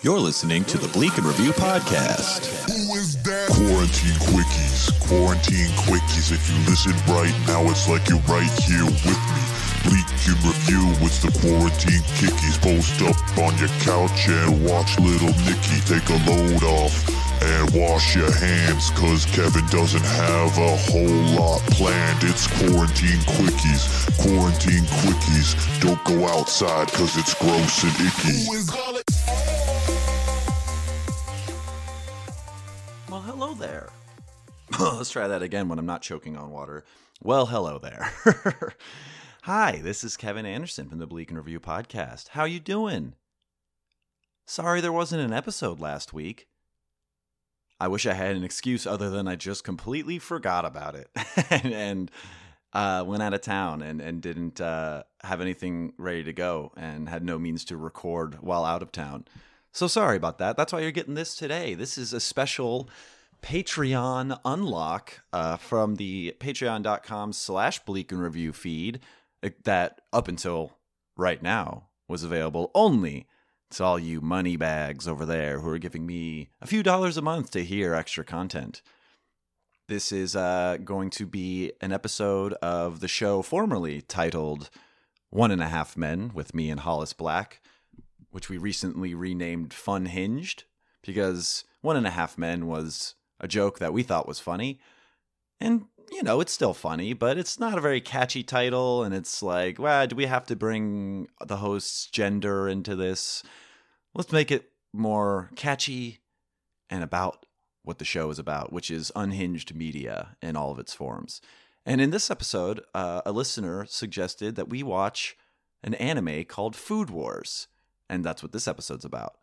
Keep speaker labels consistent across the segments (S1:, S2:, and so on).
S1: You're listening to the Bleak in Review podcast.
S2: Who is that? Quarantine Quickies. Quarantine Quickies. If you listen right now, it's like you're right here with me. Bleak in Review with the Quarantine Quickies. Post up on your couch and watch little Nicky take a load off. And wash your hands, cause Kevin doesn't have a whole lot planned. It's Quarantine Quickies. Quarantine Quickies. Don't go outside, cause it's gross and icky.
S1: Let's try that again when I'm not choking on water. Well, hello there. Hi, this is Kevin Anderson from the Bleak in Review podcast. How you doing? Sorry there wasn't an episode last week. I wish I had an excuse other than I just completely forgot about it and, and uh, went out of town and, and didn't uh, have anything ready to go and had no means to record while out of town. So sorry about that. That's why you're getting this today. This is a special Patreon unlock uh, from the patreon.com slash bleak in review feed uh, that up until right now was available only to all you money bags over there who are giving me a few dollars a month to hear extra content. This is uh, going to be an episode of the show formerly titled One and a Half Men with me and Hollis Black, which we recently renamed FunHinged because One and a Half Men was a joke that we thought was funny. And, you know, it's still funny, but it's not a very catchy title. And it's like, well, do we have to bring the host's gender into this? Let's make it more catchy and about what the show is about, which is unhinged media in all of its forms. And in this episode, uh, a listener suggested that we watch an anime called Food Wars. And that's what this episode's about.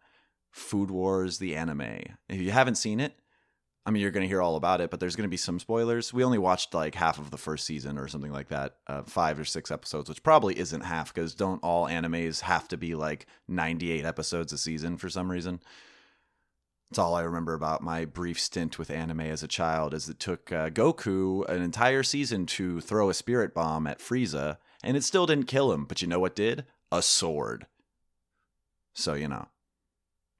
S1: Food Wars, the anime. If you haven't seen it, I mean, you're going to hear all about it, but there's going to be some spoilers. We only watched like half of the first season or something like that, uh, five or six episodes, which probably isn't half because don't all animes have to be like 98 episodes a season for some reason? That's all I remember about my brief stint with anime as a child. Is it took uh, Goku an entire season to throw a spirit bomb at Frieza, and it still didn't kill him. But you know what did? A sword. So you know,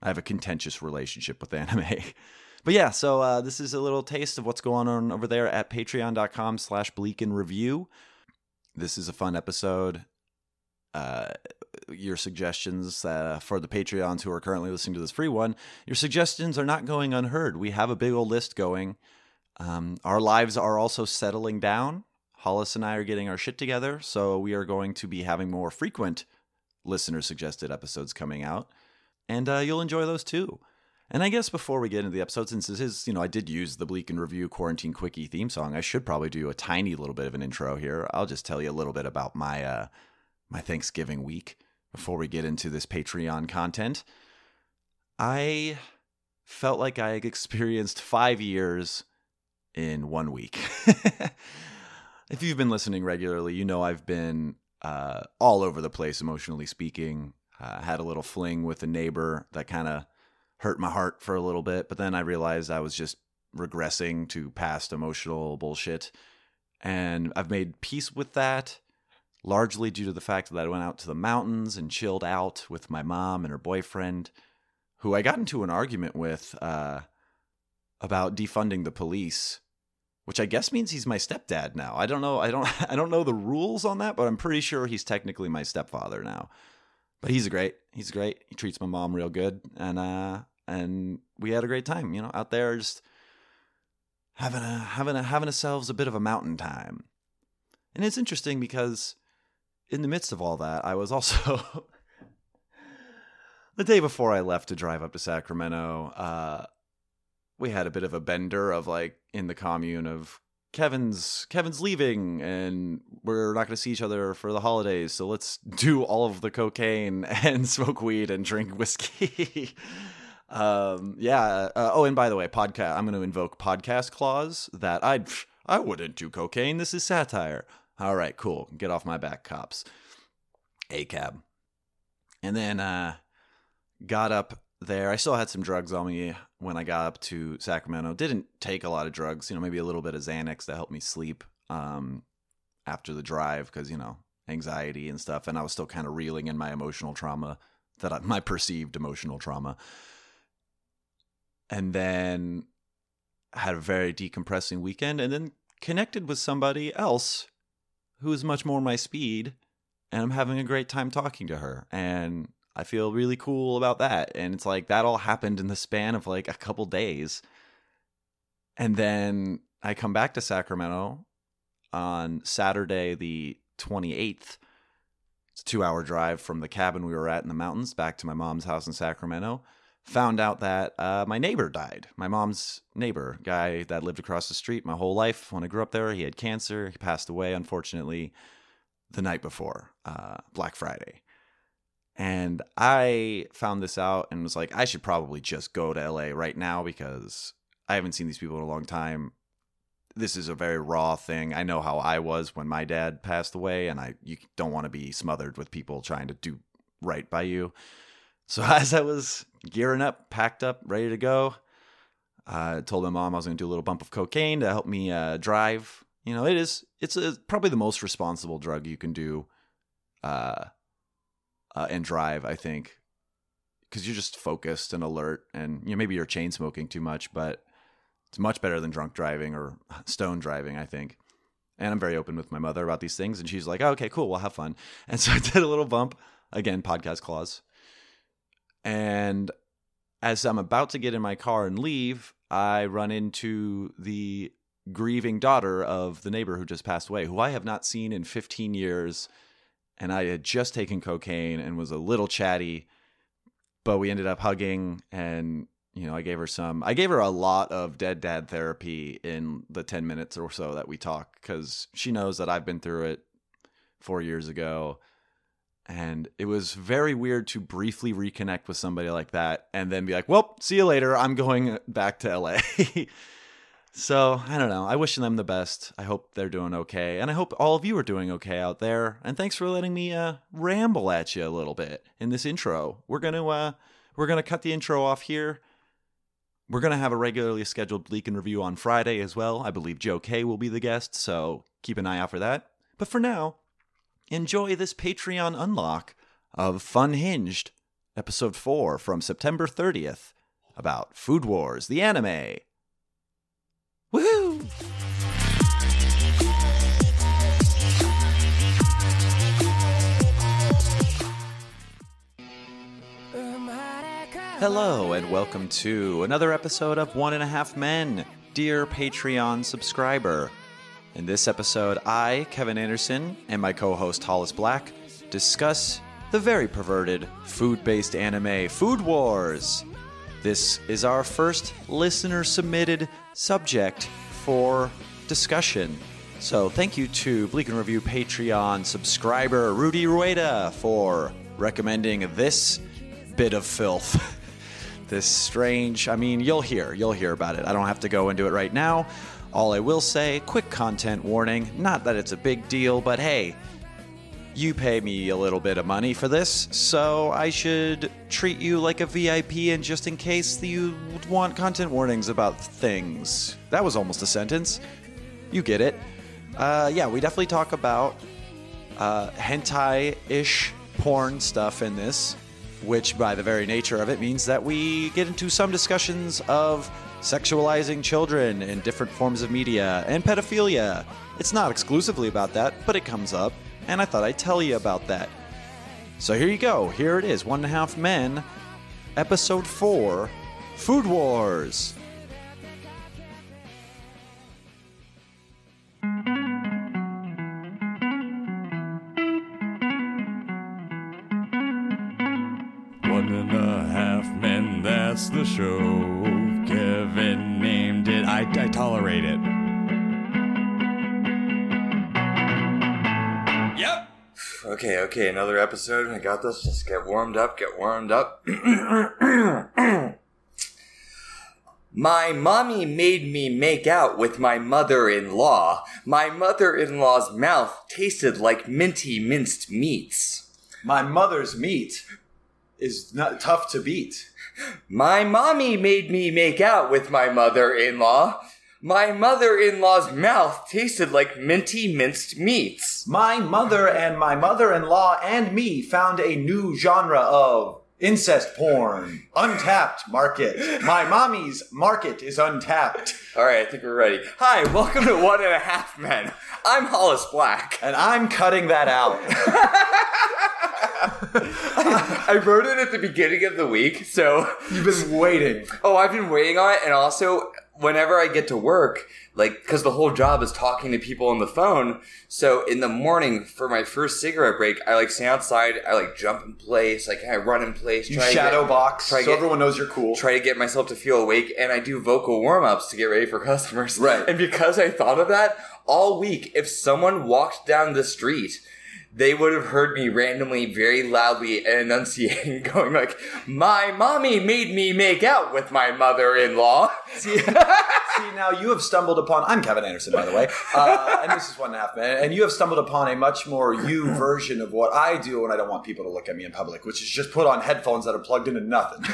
S1: I have a contentious relationship with anime. but yeah, so uh, this is a little taste of what's going on over there at patreon.com slash bleak in review. This is a fun episode. Uh, your suggestions uh, for the Patreons who are currently listening to this free one, your suggestions are not going unheard. We have a big old list going. Um, our lives are also settling down. Hollis and I are getting our shit together, so we are going to be having more frequent listener suggested episodes coming out, and uh, you'll enjoy those too. And I guess before we get into the episode, since this is, you know, I did use the Bleak in Review Quarantine Quickie theme song, I should probably do a tiny little bit of an intro here. I'll just tell you a little bit about my uh, my Thanksgiving week before we get into this Patreon content. I felt like I experienced five years in one week. if you've been listening regularly, you know I've been uh, all over the place, emotionally speaking. Uh, had a little fling with a neighbor that kind of hurt my heart for a little bit, but then I realized I was just regressing to past emotional bullshit. And I've made peace with that, largely due to the fact that I went out to the mountains and chilled out with my mom and her boyfriend, who I got into an argument with uh, about defunding the police which I guess means he's my stepdad now. I don't know. I don't. I don't know the rules on that, but I'm pretty sure he's technically my stepfather now. But he's great. He's great. He treats my mom real good, and uh, and we had a great time. You know, out there just having a having a having ourselves a bit of a mountain time. And it's interesting because in the midst of all that, I was also the day before I left to drive up to Sacramento. Uh, we had a bit of a bender of like in the commune of Kevin's Kevin's leaving and we're not going to see each other for the holidays so let's do all of the cocaine and smoke weed and drink whiskey. um yeah uh, oh and by the way podcast I'm going to invoke podcast clause that I I wouldn't do cocaine this is satire. All right, cool. Get off my back cops. A cab. And then uh got up there. I still had some drugs on me when I got up to Sacramento. Didn't take a lot of drugs, you know, maybe a little bit of Xanax to help me sleep um, after the drive because, you know, anxiety and stuff. And I was still kind of reeling in my emotional trauma that I, my perceived emotional trauma. And then had a very decompressing weekend and then connected with somebody else who is much more my speed and I'm having a great time talking to her and I feel really cool about that and it's like that all happened in the span of like a couple days and then I come back to Sacramento on Saturday the 28th it's a 2 hour drive from the cabin we were at in the mountains back to my mom's house in Sacramento found out that uh, my neighbor died. My mom's neighbor, guy that lived across the street my whole life. When I grew up there, he had cancer. He passed away, unfortunately, the night before uh, Black Friday. And I found this out and was like, I should probably just go to LA right now because I haven't seen these people in a long time. This is a very raw thing. I know how I was when my dad passed away, and I you don't want to be smothered with people trying to do right by you. So as I was gearing up, packed up, ready to go, I told my mom I was going to do a little bump of cocaine to help me uh, drive. You know, it is it's a, probably the most responsible drug you can do, uh, uh, and drive. I think because you're just focused and alert, and you know maybe you're chain smoking too much, but it's much better than drunk driving or stone driving. I think. And I'm very open with my mother about these things, and she's like, oh, "Okay, cool, we'll have fun." And so I did a little bump again, podcast clause and as I'm about to get in my car and leave, I run into the grieving daughter of the neighbor who just passed away, who I have not seen in 15 years. And I had just taken cocaine and was a little chatty, but we ended up hugging. And, you know, I gave her some, I gave her a lot of dead dad therapy in the 10 minutes or so that we talk because she knows that I've been through it four years ago and it was very weird to briefly reconnect with somebody like that and then be like, well, see you later. I'm going back to LA. so I don't know. I wish them the best. I hope they're doing okay. And I hope all of you are doing okay out there. And thanks for letting me uh, ramble at you a little bit in this intro. We're to uh, we're to cut the intro off here. We're to have a regularly scheduled Bleak in Review on Friday as well. I believe Joe K will be the guest, so keep an eye out for that. But for now, enjoy this Patreon unlock of FunHinged, episode 4 from September 30th, about Food Wars, the anime. Woohoo! Hello, and welcome to another episode of One and a Half Men, dear Patreon subscriber. In this episode, I, Kevin Anderson, and my co host Hollis Black discuss the very perverted food based anime Food Wars. This is our first listener submitted subject for discussion. So thank you to Bleak in Review Patreon subscriber Rudy Rueda for recommending this bit of filth. this strange, I mean, you'll hear, you'll hear about it. I don't have to go into it right now. All I will say, quick content warning, not that it's a big deal, but hey, you pay me a little bit of money for this, so I should treat you like a VIP and just in case you want content warnings about things. That was almost a sentence. You get it. Uh, yeah, we definitely talk about uh, hentai ish porn stuff in this, which by the very nature of it means that we get into some discussions of sexualizing children in different forms of media, and pedophilia. It's not exclusively about that, but it comes up, and I thought I'd tell you about that. So here you go. Here it is One and a Half Men, Episode 4 Food Wars.
S3: Okay, another episode. I got this. Just get warmed up, get warmed up. my mommy made me make out with my mother in law. My mother in law's mouth tasted like minty minced meats.
S1: My mother's meat is not tough to beat.
S3: My mommy made me make out with my mother in law. My mother in law's mouth tasted like minty minced meats.
S1: My mother and my mother in law and me found a new genre of incest porn, untapped market. My mommy's market is untapped.
S3: All right, I think we're ready. Hi, welcome to One and a Half Men. I'm Hollis Black.
S1: And I'm cutting that out.
S3: I wrote it at the beginning of the week, so
S1: You've been waiting.
S3: oh, I've been waiting on it, and also whenever I get to work, like because the whole job is talking to people on the phone. So in the morning for my first cigarette break, I like stand outside, I like jump in place, like I run in place,
S1: You shadow
S3: get-
S1: box
S3: try
S1: so
S3: get-
S1: everyone knows you're cool.
S3: try to get myself to feel awake and I do vocal warm ups to get ready for customers.
S1: Right.
S3: And because I thought of that all week, if someone walked down the street, they would have heard me randomly, very loudly enunciating, going like, "My mommy made me make out with my mother-in-law."
S1: See, see, now you have stumbled upon. I'm Kevin Anderson, by the way, uh, and this is one and a half man. And you have stumbled upon a much more you version of what I do when I don't want people to look at me in public, which is just put on headphones that are plugged into nothing.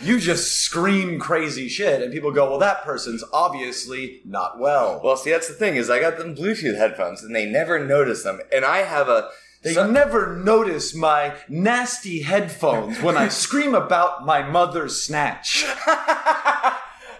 S1: you just scream crazy shit, and people go, "Well, that person's obviously not well."
S3: Well, see, that's the thing is, I got them Bluetooth headphones, and they never notice them. And I have a
S1: They never notice my nasty headphones when I scream about my mother's snatch.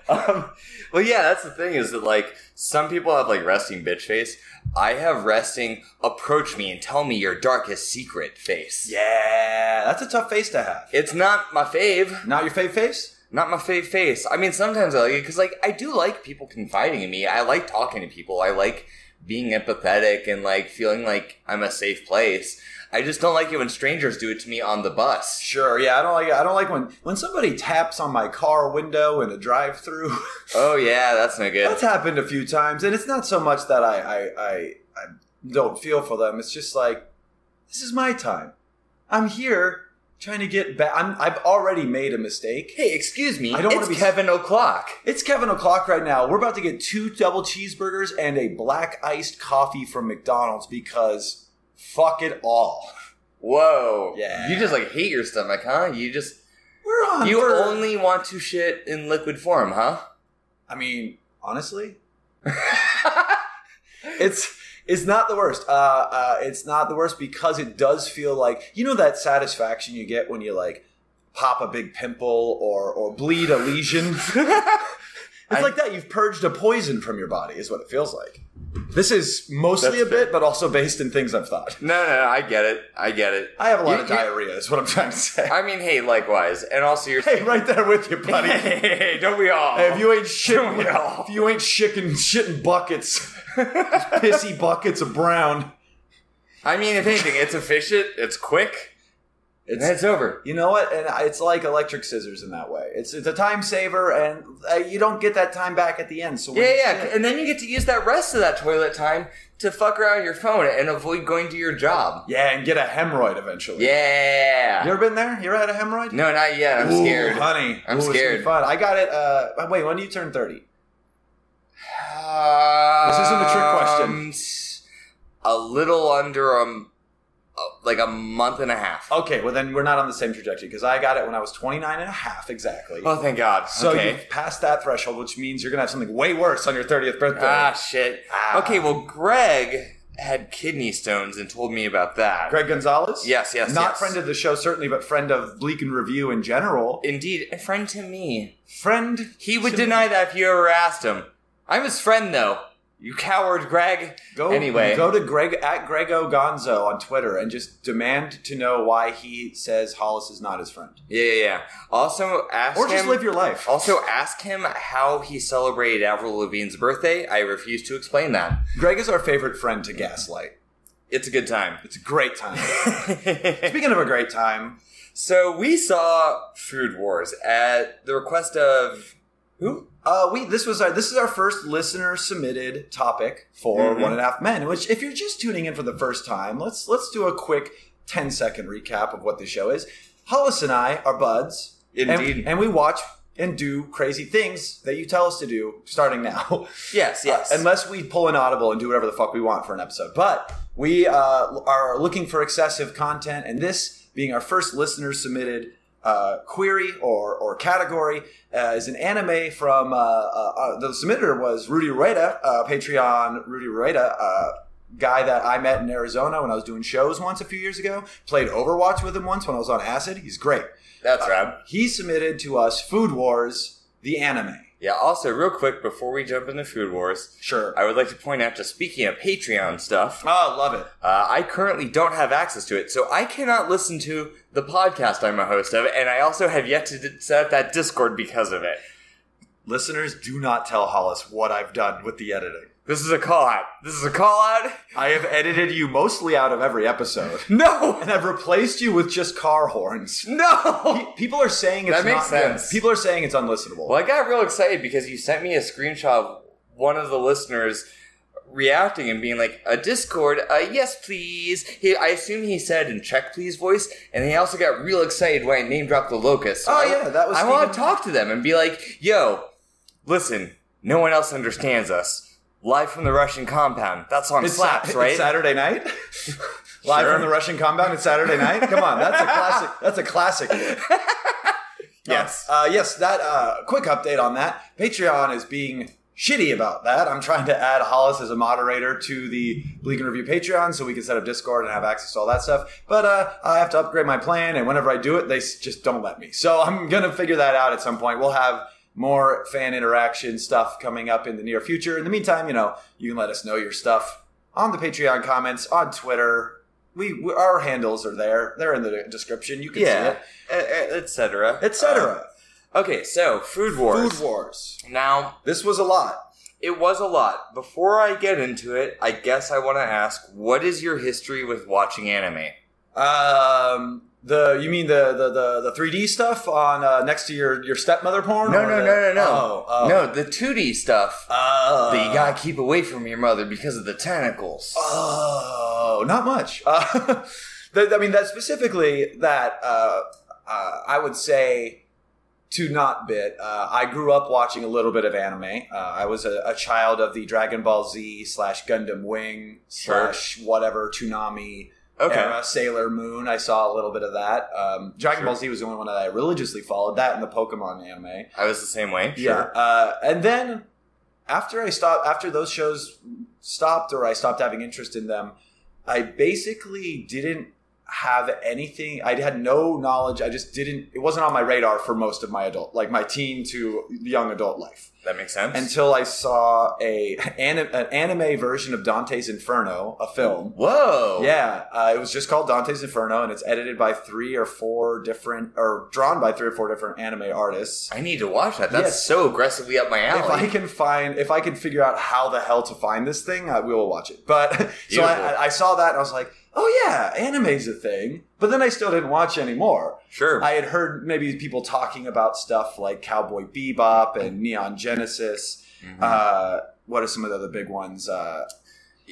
S3: um, well, yeah, that's the thing is that like some people have like resting bitch face. I have resting approach me and tell me your darkest secret face.
S1: Yeah, that's a tough face to have.
S3: It's not my fave.
S1: Not your fave face?
S3: Not my fave face. I mean, sometimes I like it because like I do like people confiding in me. I like talking to people. I like being empathetic and like feeling like I'm a safe place. I just don't like it when strangers do it to me on the bus.
S1: Sure, yeah, I don't like I don't like when when somebody taps on my car window in a drive-through.
S3: Oh yeah, that's no good.
S1: That's happened a few times, and it's not so much that I I, I I don't feel for them. It's just like this is my time. I'm here trying to get back. I'm, I've already made a mistake.
S3: Hey, excuse me.
S1: I don't wanna be-
S3: Kevin O'Clock.
S1: It's Kevin O'Clock right now. We're about to get two double cheeseburgers and a black iced coffee from McDonald's because fuck it all.
S3: Whoa.
S1: Yeah.
S3: You just like hate your stomach, huh? You just
S1: We're on.
S3: you only want to shit in liquid form, huh?
S1: I mean, honestly, it's it's not the worst. Uh, uh, it's not the worst because it does feel like you know that satisfaction you get when you like pop a big pimple or or bleed a lesion. it's like that. You've purged a poison from your body. Is what it feels like. This is mostly a bit, but also based in things I've thought.
S3: No, no, no, I get it. I get it.
S1: I have a lot
S3: You-
S1: of
S3: you-
S1: diarrhea. Is what I'm trying to say.
S3: I mean, hey, likewise. And also you're
S1: hey, right there with you, buddy.
S3: Hey, don't we all?
S1: Hey, if you ain't shitting, if you ain't shitting, shitting buckets, pissy buckets of brown,
S3: I mean, if anything, it's efficient, it's quick, and
S1: it's
S3: it's over.
S1: you know what? And it's like electric scissors in that way. It's it's a time saver, and uh, you don't get that time back at the end. So
S3: Yeah, yeah. And then you get to use that rest of that toilet time to fuck around your phone and avoid going to your job.
S1: yeah, and get a hemorrhoid eventually.
S3: Yeah.
S1: You ever been there? You ever had a hemorrhoid?
S3: no, not yet. I'm
S1: Ooh,
S3: scared.
S1: honey.
S3: I'm
S1: Ooh, it's
S3: scared.
S1: Fun. I got it. Uh, wait, when do you turn thirty?
S3: This
S1: isn't a trick question.
S3: A little under um, uh, like a month and a half.
S1: Okay, well then we're not on the same trajectory because I got it when I was 29 and a half exactly.
S3: Oh, thank God.
S1: so
S3: okay.
S1: you've passed that threshold, which means you're gonna have something way worse on your 30th birthday.
S3: Ah, shit.
S1: Ah.
S3: Okay, well, Greg had kidney stones and told me about that.
S1: Greg Gonzalez?
S3: Yes, yes,
S1: Not
S3: yes.
S1: friend of the show, certainly, but friend of Bleak in Review in general.
S3: Indeed, a friend to me.
S1: Friend.
S3: He would
S1: to-
S3: deny that if you ever asked him. I'm his friend, though. You coward, Greg.
S1: Go
S3: Anyway.
S1: go to Greg at Grego Gonzo on Twitter and just demand to know why he says Hollis is not his friend,
S3: Yeah, yeah, yeah. Also, ask him.
S1: or just
S3: him.
S1: live your life.
S3: also, ask him how he celebrated Avril Lavigne's birthday. I refuse to explain that.
S1: Greg is our favorite friend to gaslight.
S3: It's a good time.
S1: It's a great time. Speaking of a great time,
S3: so we saw Food Wars at the request of who?
S1: Uh, we this was our this is our first listener submitted topic for
S3: Mhm.
S1: one and a half men. Which, if you're just tuning in for the first time, let's let's do a quick 10 second recap of what the show is. Hollis and I are buds, and-
S3: Indeed.
S1: and, we watch and do crazy things that you tell us to do starting now.
S3: Yes, yes.
S1: Uh, unless we pull an audible and do whatever the fuck we want for an episode. But we uh, are looking for excessive content, and this being our first listener submitted uh, query or, or category uh, is an anime from uh, uh, uh, the submitter was Rudy Rueda, uh, Patreon Rudy Rueda. Uh, guy that I met in Arizona when I was doing shows once a few years ago. Played Overwatch with him once when I was on acid. He's great.
S3: That's right.
S1: He submitted to us Food Wars, the anime.
S3: Yeah. Also, real quick before we jump into Food Wars,
S1: Sure.
S3: I would like to point out, just speaking of Patreon stuff,
S1: Oh, love it.
S3: uh, I currently don't have access to it, so I cannot listen to the podcast I'm a host of, and I also have yet to d- set up that Discord because of it.
S1: Listeners, do not tell Hollis what I've done with the editing.
S3: This is a call out. This is a call out.
S1: I have edited you mostly out of every episode.
S3: No,
S1: And I've replaced you with just car horns.
S3: no.
S1: Pe- People are saying it's
S3: That makes
S1: not good.
S3: sense.
S1: People are saying it's unlistenable.
S3: Well, I got real excited because you sent me a screenshot of one of the listeners reacting and being like, "A Discord, uh, yes, please." He, I assume he said in check please voice, and he also got real excited when I name dropped the locust.
S1: Oh,
S3: I-
S1: yeah, that was
S3: I want to
S1: Steven-
S3: talk to them and be like, "Yo, listen, no one else understands us." Live from the Russian compound. That song
S1: It's,
S3: slaps,
S1: it's
S3: right?
S1: Saturday night. Live
S3: Sure.
S1: from the Russian compound. It's Saturday night. Come on, that's a classic. That's a classic.
S3: yes.
S1: Uh, yes, that uh, quick update on that. Patreon is being shitty about that. I'm trying to add Hollis as a moderator to the Bleak in Review Patreon so we can set up Discord and have access to all that stuff. But uh, I have to upgrade my plan, and whenever I do it, they just don't let me. So I'm gonna figure that out at some point. We'll have more fan interaction stuff coming up in the near future. In the meantime, you know, you can let us know your stuff on the Patreon comments on Twitter. We, we our handles are there. They're in the description. You can
S3: yeah,
S1: see it,
S3: etc.
S1: etc.
S3: okay, so Food Wars.
S1: Food Wars.
S3: Now,
S1: This was a lot.
S3: It was a lot. Before I get into it, I guess I want to ask, what is your history with watching anime?
S1: Um, the you mean the the the, the 3D stuff on uh, next to your your stepmother porn?
S3: No, no,
S1: the-
S3: no, no, no.
S1: Oh, oh.
S3: No, the 2D stuff
S1: Uh,
S3: that you gotta keep away from your mother because of the tentacles.
S1: Oh, not much. Uh, the, I mean, that specifically that uh, uh, I would say to not bit. Uh, I grew up watching a little bit of anime. Uh, I was a, a child of the Dragon Ball Z slash Gundam Wing
S3: Sure.
S1: slash whatever Toonami
S3: Okay.
S1: era, Sailor Moon. I saw a little bit of that. Um, Dragon
S3: Sure.
S1: Ball Z was the only one that I religiously followed. That and the Pokemon anime.
S3: I was the same way.
S1: Yeah. Uh, and then after I stopped, after those shows stopped or I stopped having interest in them, I basically didn't have anything. I had no knowledge. I just didn't. It wasn't on my radar for most of my adult, like my teen to young adult life,
S3: That makes sense.
S1: until I saw a an anime version of Dante's Inferno, a film.
S3: Whoa.
S1: Yeah, uh, it was just called Dante's Inferno, and it's edited by three or four different, or drawn by three or four different anime artists.
S3: I need to watch that. That's
S1: Yes.
S3: so aggressively up my alley. If.
S1: I can find, if I can figure out how the hell to find this thing, I, we will watch it. But so I, I saw that and I was like, oh yeah, anime's a thing. But then I still didn't watch anymore.
S3: sure.
S1: I had heard maybe people talking about stuff like Cowboy Bebop and Neon Genesis.
S3: Mhm.
S1: Uh, what are some of the other big ones? Uh,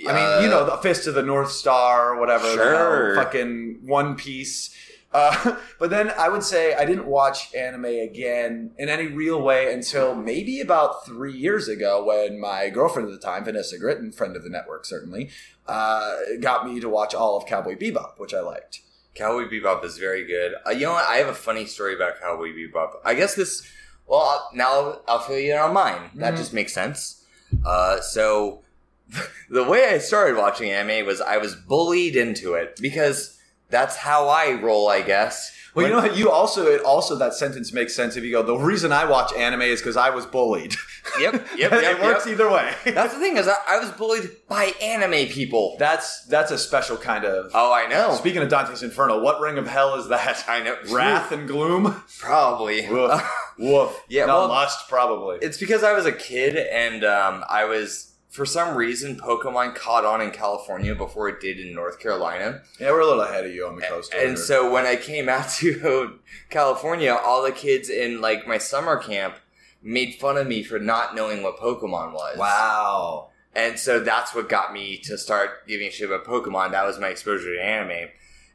S1: I
S3: Uh,
S1: mean, you know, the Fist of the North Star, or whatever.
S3: Sure.
S1: fucking One Piece. Uh, but then I would say I didn't watch anime again in any real way until maybe about three years ago when my girlfriend at the time, Vanessa Gritton, friend of the network certainly, uh, got me to watch all of Cowboy Bebop, which I liked.
S3: Cowboy Bebop is very good. Uh, you know what? I have a funny story about Cowboy Bebop. I guess this. Well, now I'll fill you in on mine. That
S1: Mhm.
S3: just makes sense. Uh, so, the way I started watching anime was I was bullied into it because that's how I roll, I guess.
S1: Well, you know what? You also it also that sentence makes sense if you go. The reason I watch anime is because I was bullied.
S3: Yep, yep,
S1: it
S3: yep,
S1: works
S3: yep.
S1: either way.
S3: That's the thing is I, I was bullied by anime people.
S1: that's that's a special kind of.
S3: oh, I know.
S1: Speaking of Dante's Inferno, what ring of hell is that?
S3: I know.
S1: Wrath and gloom.
S3: Probably.
S1: Woof. Woof.
S3: Yeah,
S1: No,
S3: well-
S1: lust probably.
S3: It's because I was a kid and um, I was, for some reason, Pokemon caught on in California before it did in North Carolina.
S1: yeah, we're a little ahead of you on the coast.
S3: And so when I came out to California, all the kids in like my summer camp made fun of me for not knowing what Pokemon was.
S1: wow.
S3: And so that's what got me to start giving a shit about Pokemon. That was my exposure to anime.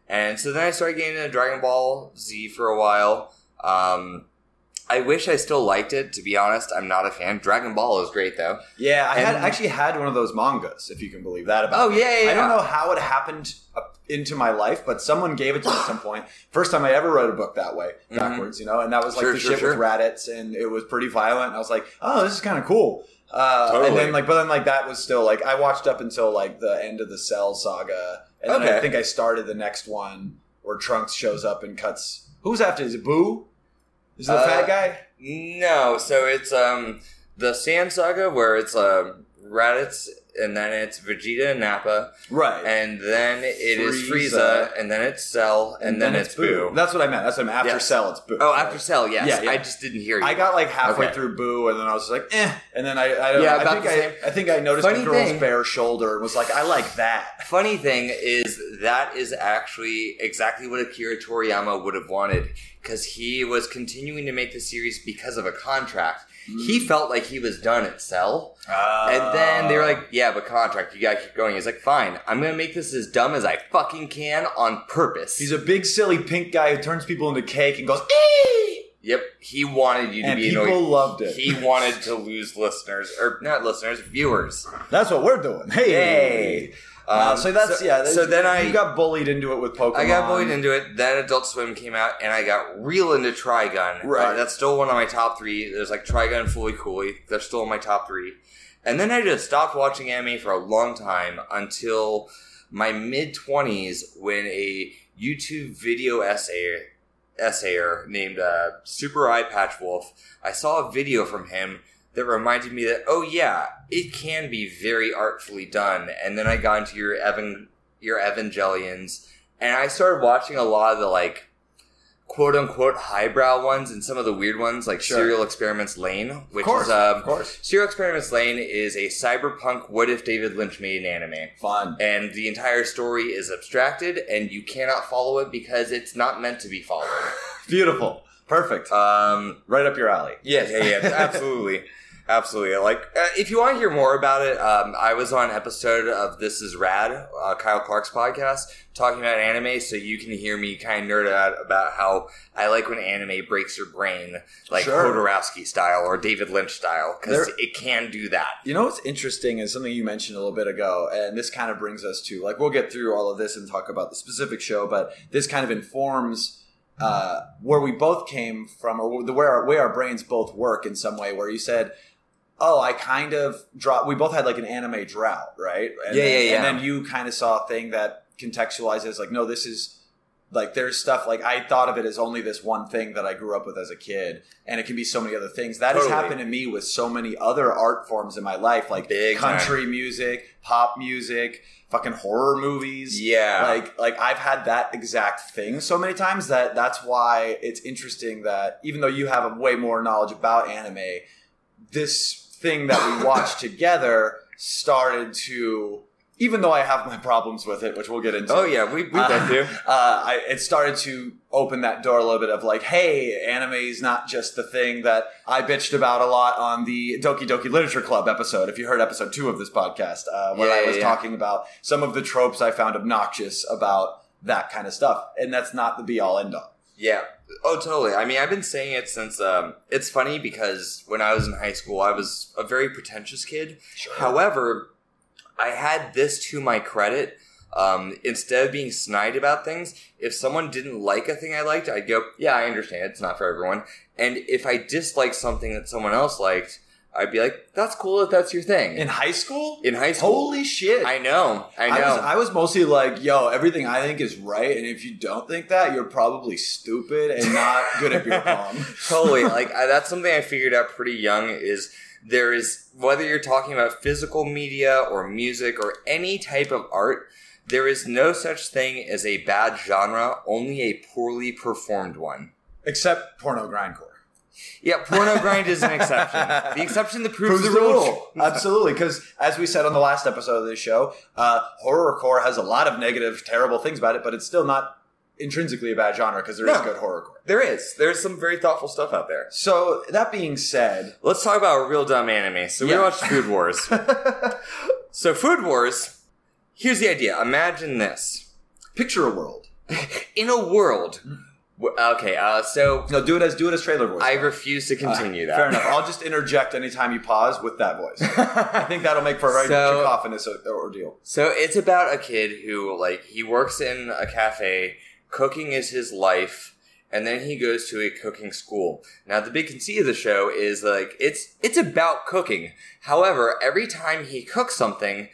S3: And so then I started getting into Dragon Ball Z for a while. Um, I wish I still liked it. To be honest, I'm not a fan. Dragon Ball is great though.
S1: Yeah, I had actually had one of those mangas, if you can believe that. About
S3: Oh
S1: me.
S3: yeah, yeah.
S1: I don't know how it happened into my life, but someone gave it to me at some point. First time I ever read a book that way,
S3: Mhm.
S1: backwards, you know, and that was like
S3: Sure,
S1: the
S3: sure,
S1: shit
S3: sure.
S1: with Raditz, and it was pretty violent. And I was like, oh, this is kind of cool. Uh, And then like, but then like that was still like I watched up until like the end of the Cell saga, and then I think I started the next one where Trunks shows up and cuts. Who's after? Is it Boo? Is it the
S3: Uh,
S1: fat guy?
S3: No, so it's um the Saiyan Saga where it's um Raditz and then it's Vegeta and Nappa
S1: Right.
S3: and then it is
S1: Frieza.
S3: Frieza and then it's Cell and, then, it's Boo.
S1: That's what I meant. That's what I meant. After
S3: Yes.
S1: Cell, it's Boo.
S3: Oh, after Cell, yes.
S1: Yeah, yeah.
S3: I just didn't hear you.
S1: I got like halfway
S3: Okay.
S1: through Boo, and then I was like, eh. And then I, I, don't
S3: Yeah,
S1: know, I think
S3: the
S1: I. I think I noticed
S3: Funny
S1: the girl's
S3: thing-
S1: bare shoulder and was like, I like that.
S3: Funny thing is that is actually exactly what Akira Toriyama would have wanted because he was continuing to make the series because of a contract. He mm. felt like he was done at Cell. And then they were like, ah. yeah, but contract, you gotta keep going. He's like, fine, I'm gonna make this as dumb as I fucking can on purpose.
S1: He's a big silly pink guy who turns people into cake and goes, "Ee!"
S3: yep, he wanted you to
S1: and
S3: be
S1: people
S3: annoyed.
S1: loved it.
S3: He wanted to lose listeners, or not listeners, viewers.
S1: That's what we're doing. Hey.
S3: Yay.
S1: Uh,
S3: Um,
S1: so that's
S3: so-
S1: yeah.
S3: so then I-
S1: you got bullied into it with Pokemon.
S3: I got bullied into it. Then Adult Swim came out, and I got real into Trigun.
S1: Right.
S3: Uh, that's still one of my top three. There's like Trigun Fooly Cooly. They're still in my top three. And then I just stopped watching anime for a long time until my mid 20s when a YouTube video essayer, essayer named uh, Super Eyepatch Wolf, I saw a video from him that reminded me that, oh yeah, it can be very artfully done. And then I got into your Evan, your Evangelions, and I started watching a lot of the like quote unquote highbrow ones and some of the weird ones like
S1: Sure.
S3: Serial Experiments Lain, which
S1: Of course,
S3: is um,
S1: of course.
S3: Serial Experiments Lain is a cyberpunk what if David Lynch made an anime.
S1: Fun.
S3: And the entire story is abstracted and you cannot follow it because it's not meant to be followed.
S1: Beautiful. Perfect.
S3: Um
S1: right up your alley.
S3: Yes, yeah, yeah, absolutely. Absolutely. Like, uh, if you want to hear more about it, um, I was on an episode of This Is Rad, uh, Kyle Clark's podcast, talking about anime, so you can hear me kind of nerd out about how I like when anime breaks your brain, like
S1: Sure.
S3: Jodorowsky style or David Lynch style, because it can do that.
S1: You know what's interesting is something you mentioned a little bit ago, and this kind of brings us to like we'll get through all of this and talk about the specific show, but this kind of informs uh, where we both came from, or the where our, where our brains both work in some way. Where you said, "Oh, I kind of dropped." We both had like an anime drought, right? And
S3: Yeah,
S1: then,
S3: yeah, yeah.
S1: And then you kind of saw a thing that contextualizes like, no, this is like there's stuff like I thought of it as only this one thing that I grew up with as a kid, and it can be so many other things. That
S3: Totally.
S1: has happened to me with so many other art forms in my life, like
S3: Big
S1: country music, pop music, fucking horror movies.
S3: Yeah.
S1: Like like I've had that exact thing so many times that that's why it's interesting that even though you have a way more knowledge about anime, this thing that we watched together started to even though I have my problems with it, which we'll get into.
S3: Oh, yeah, we, we've
S1: Uh,
S3: been.
S1: Uh, I, it started to open that door a little bit of like, hey, anime is not just the thing that I bitched about a lot on the Doki Doki Literature Club episode. If you heard episode two of this podcast, uh, where
S3: Yeah,
S1: I was
S3: yeah.
S1: talking about some of the tropes I found obnoxious about that kind of stuff, and that's not the be all end all.
S3: Yeah. Oh, totally. I mean, I've been saying it since. Um, it's funny because when I was in high school, I was a very pretentious kid. Sure. However, I had this to my credit. Um, instead of being snide about things, if someone didn't like a thing I liked, I'd go, "Yeah, I understand. It's not for everyone." And if I disliked something that someone else liked, I'd be like, "That's cool if that's your thing."
S1: in high school,
S3: In high school.
S1: holy shit!
S3: I know. I know.
S1: I was, I was mostly like, yo, everything I think is right, and if you don't think that, you're probably stupid and not good at beer pong.
S3: totally like I, that's something i figured out pretty young is there is whether you're talking about physical media or music or any type of art there is no such thing as a bad genre only a poorly performed one
S1: Except porno grindcore.
S3: Yeah porno grind is an exception the exception that proves,
S1: proves
S3: the, rule.
S1: Absolutely, because as we said on the last episode of this show, uh, horrorcore has a lot of negative, terrible things about it, but it's still not intrinsically a bad genre because there is
S3: No.
S1: good horrorcore.
S3: there is there's some very thoughtful stuff out there
S1: So that being said,
S3: let's talk about a real dumb anime so we
S1: Yeah.
S3: watched food wars so food wars here's the idea imagine this
S1: picture a world.
S3: in a world. Okay, uh, so
S1: No, do it as do it as trailer voice.
S3: I refuse to continue
S1: Uh,
S3: that.
S1: Fair enough. I'll just interject anytime you pause with that voice. I think that'll make for a very
S3: So-
S1: cacophonous ordeal.
S3: So it's about a kid who, like, he works in a cafe. Cooking is his life, and then he goes to a cooking school. Now, the big conceit of the show is like it's it's about cooking. However, every time he cooks something,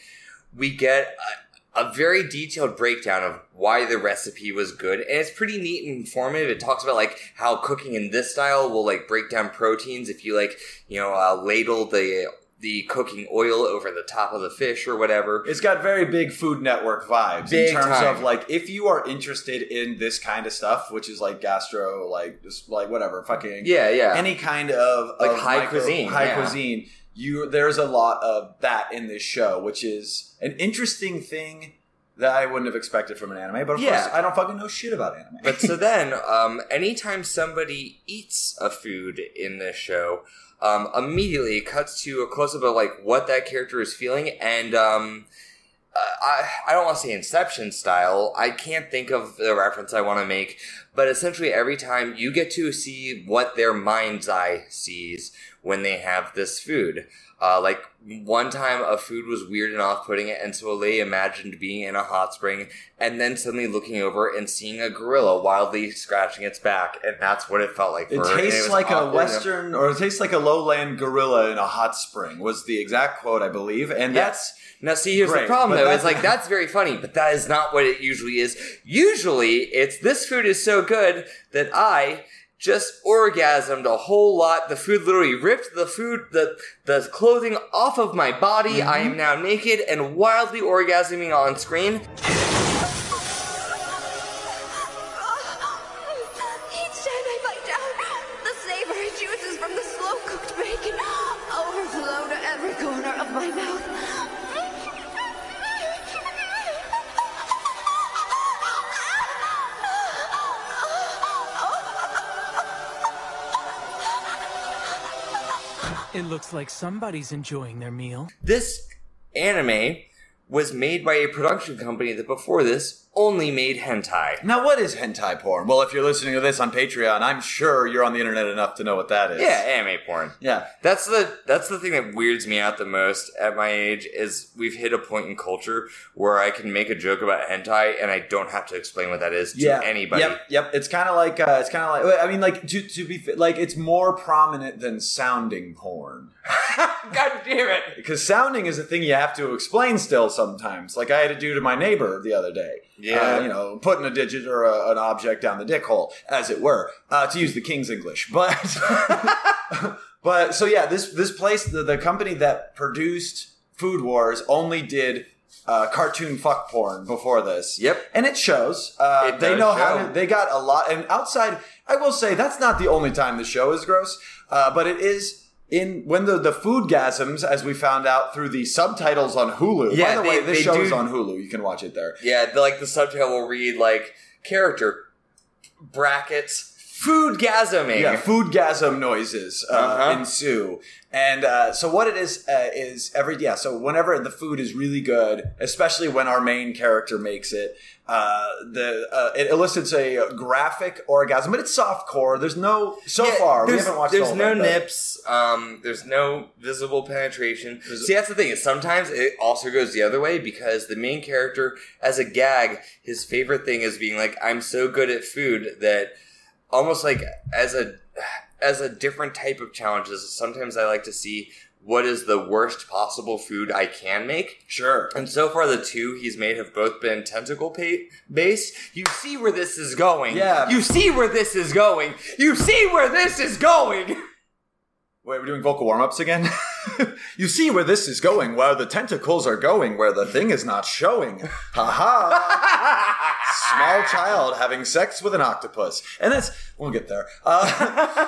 S3: we get a, a very detailed breakdown of why the recipe was good, and it's pretty neat and informative. It talks about like how cooking in this style will like break down proteins if you like you know uh, ladle the the cooking oil over the top of the fish or whatever.
S1: It's got very big Food Network vibes
S3: Big
S1: in terms
S3: time.
S1: of like if you are interested in this kind of stuff, which is like gastro, like just like whatever, fucking
S3: Yeah, yeah.
S1: any kind of
S3: Like
S1: of
S3: high cuisine,
S1: high
S3: yeah.
S1: cuisine. You there's a lot of that in this show, which is an interesting thing that I wouldn't have expected from an anime. But of
S3: Yeah.
S1: course, I don't fucking know shit about anime.
S3: But so then, um, anytime somebody eats a food in this show, um, immediately it cuts to a close up of like what that character is feeling, and um, uh, I I don't want to say Inception style. I can't think of the reference I want to make, but essentially every time you get to see what their mind's eye sees when they have this food. Uh, like one time, a food was weird and off-putting, it and so Lei imagined being in a hot spring, and then suddenly looking over and seeing a gorilla wildly scratching its back, and that's what it felt like.
S1: It
S3: her,
S1: tastes
S3: was
S1: like a western, or it tastes like a lowland gorilla in a hot spring. Was the exact quote I believe, and that's
S3: Now, see, here's
S1: Great,
S3: the problem, though. It's like that's very funny, but that is not what it usually is. Usually, it's this food is so good that I just orgasmed a whole lot. The food literally ripped the food, the the clothing off of my body. I mm-hmm. am now naked and wildly orgasming on screen.
S4: It looks like somebody's enjoying their meal.
S3: This anime was made by a production company that before this only made hentai.
S1: now what is hentai porn? Well, if you're listening to this on Patreon, I'm sure you're on the internet enough to know what that is.
S3: Yeah, anime porn.
S1: yeah.
S3: That's the that's the thing that weirds me out the most at my age is we've hit a point in culture where I can make a joke about hentai and I don't have to explain what that is to
S1: yeah,
S3: anybody.
S1: Yep, yep. It's kind of like uh, it's kind of like I mean, like to to be like it's more prominent than sounding porn
S3: God damn it!
S1: because sounding is a thing you have to explain still sometimes. Like I had to do to my neighbor the other day.
S3: Yeah.
S1: Uh, you know, putting a digit or a, an object down the dick hole, as it were, uh, to use the king's English. But but so yeah, this this place, the, the company that produced Food Wars, only did. Uh, cartoon fuck porn before this.
S3: Yep.
S1: and it shows. Uh,
S3: It
S1: they know how to. They got a lot. And outside, I will say that's not the only time the show is gross, uh, but it is in when the the food gasms, as we found out through the subtitles on Hulu.
S3: Yeah,
S1: By the
S3: they-
S1: way, this
S3: they
S1: show
S3: do-
S1: is on Hulu. You can watch it there.
S3: Yeah, the, like the subtitle will read like character brackets food gasming.
S1: Yeah, food gasm noises uh,
S3: Uh-huh.
S1: ensue, and uh, so what it is uh, is every yeah. So whenever the food is really good, especially when our main character makes it, uh, the uh, it elicits a graphic orgasm, but it's soft core. There's no so
S3: Yeah,
S1: far we
S3: there's,
S1: haven't watched.
S3: There's no nips. Um, there's no visible penetration. See, that's the thing. Is sometimes it also goes the other way because the main character, as a gag, his favorite thing is being like, "I'm so good at food that." Almost like as a as a different type of challenges. Sometimes I like to see what is the worst possible food I can make.
S1: Sure.
S3: And so far, the two he's made have both been tentacle pa- based. You see where this is going.
S1: Yeah.
S3: You see where this is going. You see where this is going.
S1: Wait, we're doing vocal warm ups again? you see where this is going, where the tentacles are going, where the thing is not showing. Ha ha! Small child having sex with an octopus. And that's, we'll get there. Uh,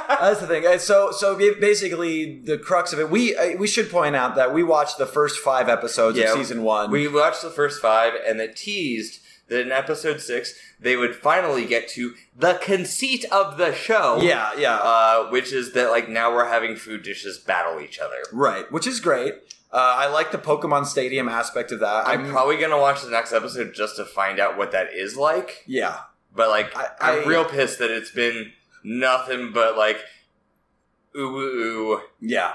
S1: that's the thing. So, so basically, the crux of it, we, uh, we should point out that we watched the first five episodes
S3: Yeah,
S1: of season one.
S3: We watched the first five, and it teased that in episode six they would finally get to the conceit of the show.
S1: yeah, yeah.
S3: Uh, which is that like now we're having food dishes battle each other.
S1: right, which is great. Uh, I like the Pokemon Stadium aspect of that.
S3: I'm probably gonna watch the next episode just to find out what that is like.
S1: yeah.
S3: But like,
S1: I,
S3: am real pissed that it's been nothing but like ooh ooh ooh
S1: Yeah.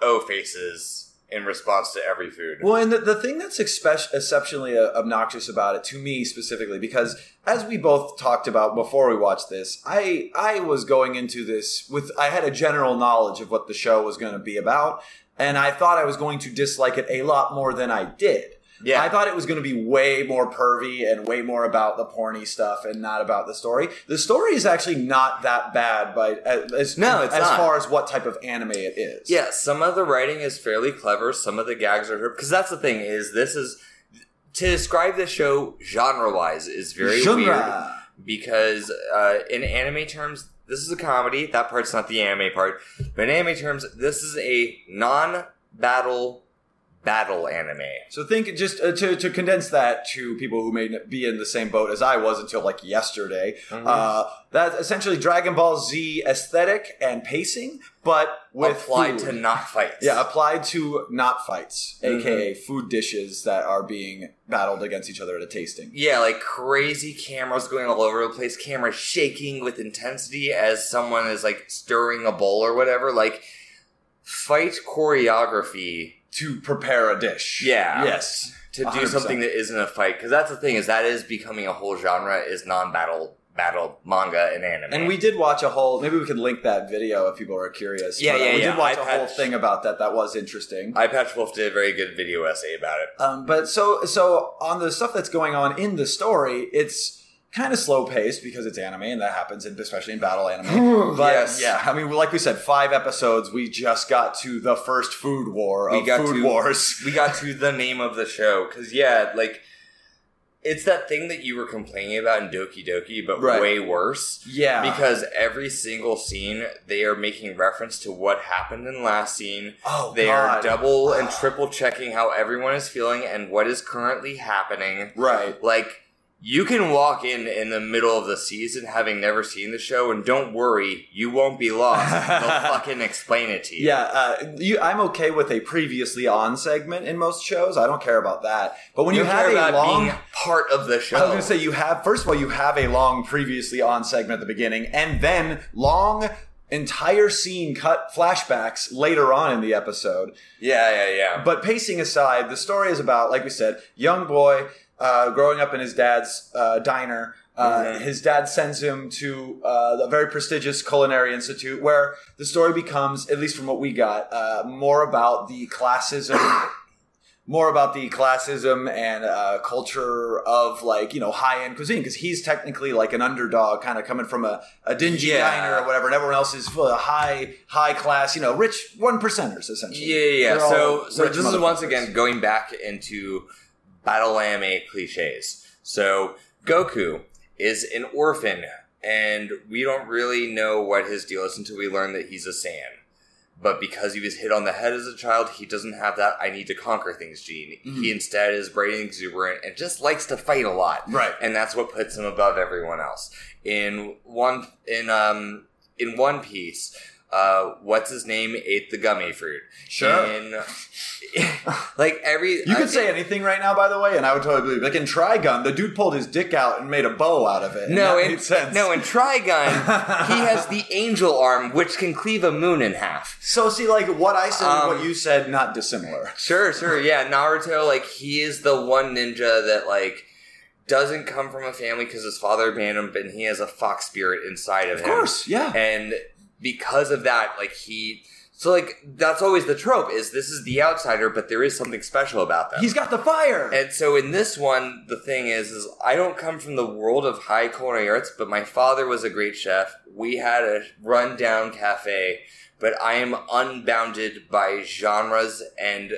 S3: oh faces in response to every food.
S1: Well, and the, the thing that's expe- exceptionally uh, obnoxious about it, to me specifically, because as we both talked about before we watched this, I I was going into this with I had a general knowledge of what the show was going to be about, and I thought I was going to dislike it a lot more than I did.
S3: Yeah.
S1: I thought it was going to be way more pervy and way more about the porny stuff and not about the story. The story is actually not that bad, but as
S3: No, it's
S1: as
S3: not.
S1: far as what type of anime it is.
S3: Yeah, some of the writing is fairly clever. Some of the gags are because that's the thing is this is to describe the show genre wise is very
S1: Genre.
S3: weird because uh, in anime terms this is a comedy. That part's not the anime part, but in anime terms this is a non-battle battle anime.
S1: So think just uh, to to condense that to people who may be in the same boat as I was until like yesterday.
S3: Mm-hmm.
S1: Uh, that's essentially Dragon Ball Z aesthetic and pacing, but with
S3: applied
S1: food.
S3: to not fights.
S1: yeah, applied to not fights,
S3: Mm-hmm.
S1: aka food dishes that are being battled against each other at a tasting.
S3: Yeah, like crazy cameras going all over the place, cameras shaking with intensity as someone is like stirring a bowl or whatever. Like fight choreography
S1: To prepare a dish.
S3: Yeah.
S1: Yes.
S3: to do
S1: 100%.
S3: something that isn't a fight because that's the thing is that is becoming a whole genre is non-battle battle manga and anime.
S1: And we did watch a whole. Maybe we could link that video if people are curious.
S3: Yeah,
S1: But, uh,
S3: yeah,
S1: We
S3: yeah.
S1: did watch
S3: Eye
S1: a whole thing about that. That was interesting.
S3: Eyepatch Wolf did a very good video essay about it.
S1: Um, but so so on the stuff that's going on in the story, it's kind of slow paced because it's anime and that happens, in, especially in battle anime. But
S3: Yes.
S1: yeah, I mean, like we said, five episodes. We just got to the first food war
S3: We got
S1: food
S3: to-
S1: wars.
S3: we got to the name of the show because yeah, like it's that thing that you were complaining about in Doki Doki, but
S1: Right.
S3: way worse.
S1: Yeah,
S3: Because every single scene, they are making reference to what happened in last scene.
S1: oh,
S3: They
S1: God.
S3: are double and triple checking how everyone is feeling and what is currently happening.
S1: right.
S3: Like, you can walk in in the middle of the season having never seen the show, and don't worry, you won't be lost. They'll fucking explain it to you.
S1: Yeah, uh, you, I'm okay with a previously on segment in most shows. I don't care about that. But when you,
S3: You
S1: have a long,
S3: being part of the show.
S1: I was going to say you have first of all you have a long previously on segment at the beginning, and then long entire scene cut flashbacks later on in the episode.
S3: yeah, yeah, yeah.
S1: But pacing aside, the story is about, like we said, young boy uh, growing up in his dad's uh, diner. Uh,
S3: Mhm.
S1: His dad sends him to uh, the very prestigious culinary institute, where the story becomes, at least from what we got, uh, more about the classism, more about the classism and uh, culture of like you know high end cuisine, because he's technically like an underdog, kind of coming from a, a dingy
S3: Yeah.
S1: diner or whatever, and everyone else is full of high high class, you know, rich one percenters essentially.
S3: Yeah, yeah, yeah. So, so this is once again going back into battle anime cliches. So, Goku is an orphan, and we don't really know what his deal is until we learn that he's a Saiyan. But because he was hit on the head as a child, he doesn't have that I need to conquer things gene.
S1: Mm-hmm.
S3: He instead is bright and exuberant and just likes to fight a lot.
S1: Right.
S3: And that's what puts him above everyone else. In one in um in One Piece, uh, what's his name ate the gummy fruit.
S1: Sure.
S3: In, like every
S1: You could say anything right now, by the way, and I would totally believe. Like in Trigun, the dude pulled his dick out and made a bow out of it.
S3: no, in, no, in Trigun, he has the angel arm, which can cleave a moon in half.
S1: so see, like what I said and
S3: Um,
S1: what you said, not dissimilar.
S3: Sure, sure, yeah. Naruto, like he is the one ninja that like doesn't come from a family because his father abandoned him, and he has a fox spirit inside of,
S1: Of
S3: him.
S1: Of course, yeah.
S3: And because of that, like he, so like that's always the trope is this is the outsider, but there is something special about them.
S1: He's got the fire.
S3: And so in this one, the thing is, is I don't come from the world of high culinary arts, but my father was a great chef. We had a rundown cafe, but I am unbounded by genres and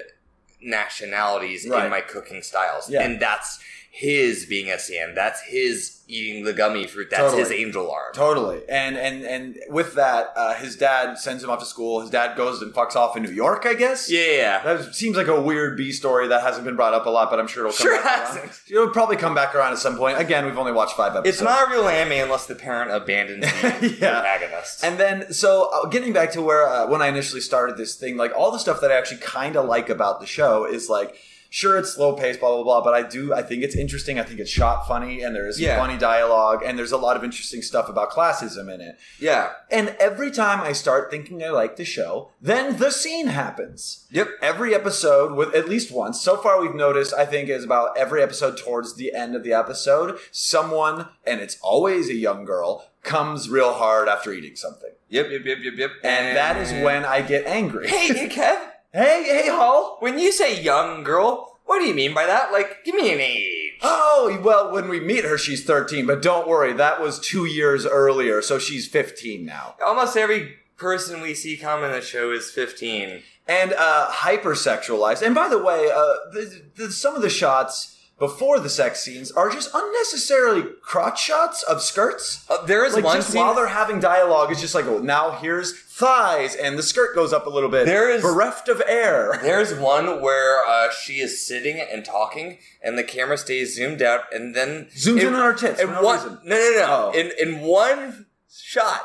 S3: nationalities
S1: Right.
S3: in my cooking styles.
S1: Yeah.
S3: And that's his being a Saiyan. That's his eating the gummy fruit. That's
S1: Totally.
S3: his angel arm.
S1: Totally, and and and with that, uh, his dad sends him off to school. His dad goes and fucks off in New York, I guess.
S3: Yeah, yeah.
S1: That seems like a weird B story that hasn't been brought up a lot, but I'm sure it'll come
S3: Sure
S1: back around.
S3: hasn't.
S1: It'll probably come back around at some point. Again, we've only watched five episodes.
S3: It's not a real anime unless the parent abandons the
S1: Yeah.
S3: protagonist.
S1: And then, so uh, getting back to where uh, when I initially started this thing, like all the stuff that I actually kind of like about the show is like sure it's slow paced, blah blah blah, but I do I think it's interesting. I think it's shot funny, and there's
S3: Yeah.
S1: funny dialogue, and there's a lot of interesting stuff about classism in it.
S3: Yeah.
S1: And every time I start thinking I like the show, then the scene happens.
S3: Yep.
S1: Every episode, with at least once. So far, we've noticed, I think, is about every episode towards the end of the episode, someone, and it's always a young girl, comes real hard after eating something.
S3: Yep, yep, yep, yep, yep.
S1: And that is when I get angry.
S3: Hey, hey, Kev.
S1: Hey, hey, Hall.
S3: When you say young girl, what do you mean by that? Like, give me an age.
S1: Oh, well, when we meet her, she's 13, but don't worry, that was two years earlier, so she's 15 now.
S3: Almost every person we see come in the show is 15.
S1: and uh, hypersexualized. And by the way, uh, the, the, some of the shots before the sex scenes are just unnecessarily crotch shots of skirts.
S3: Uh, there is
S1: Like
S3: one
S1: just
S3: scene.
S1: while they're having dialogue, it's just like, oh, now here's thighs, and the skirt goes up a little bit.
S3: There is-
S1: bereft of air.
S3: There's one where uh, she is sitting and talking, and the camera stays zoomed out, and then
S1: Zooms in on her tits
S3: In
S1: no
S3: one,
S1: reason.
S3: no, no, no.
S1: Oh.
S3: In in one shot,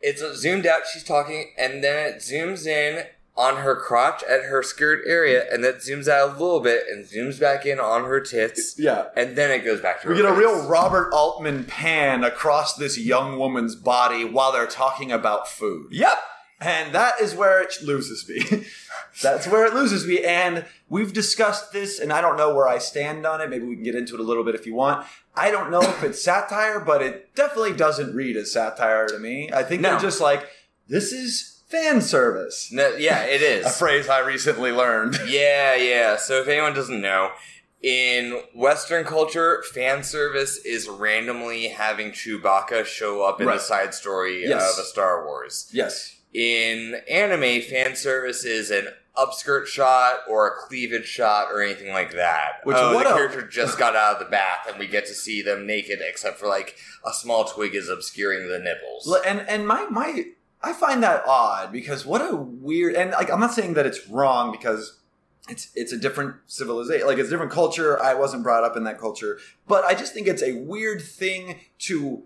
S3: it's zoomed out. She's talking, and then it zooms in on her crotch at her skirt area, and then zooms out a little bit and zooms back in on her tits.
S1: Yeah.
S3: and then it goes back to
S1: We get a real Robert Altman pan across this young woman's body while they're talking about food.
S3: Yep.
S1: And that is where it loses me. That's where it loses me. And we've discussed this, and I don't know where I stand on it. Maybe we can get into it a little bit if you want. I don't know if it's satire, but it definitely doesn't read as satire to me. I think
S3: No.
S1: they're just like, this is fan service.
S3: No, yeah, it is.
S1: A phrase I recently learned.
S3: Yeah, yeah. So if anyone doesn't know, in Western culture, fan service is randomly having Chewbacca show up in
S1: Right.
S3: the side story
S1: Yes.
S3: of a Star Wars.
S1: Yes.
S3: In anime, fan service is an upskirt shot or a cleavage shot or anything like that.
S1: Which
S3: oh, the
S1: a-
S3: character just got out of the bath and we get to see them naked, except for like a small twig is obscuring the nipples.
S1: And and my my I find that odd because what a weird and like I'm not saying that it's wrong because it's it's a different civilization like it's a different culture. I wasn't brought up in that culture, but I just think it's a weird thing to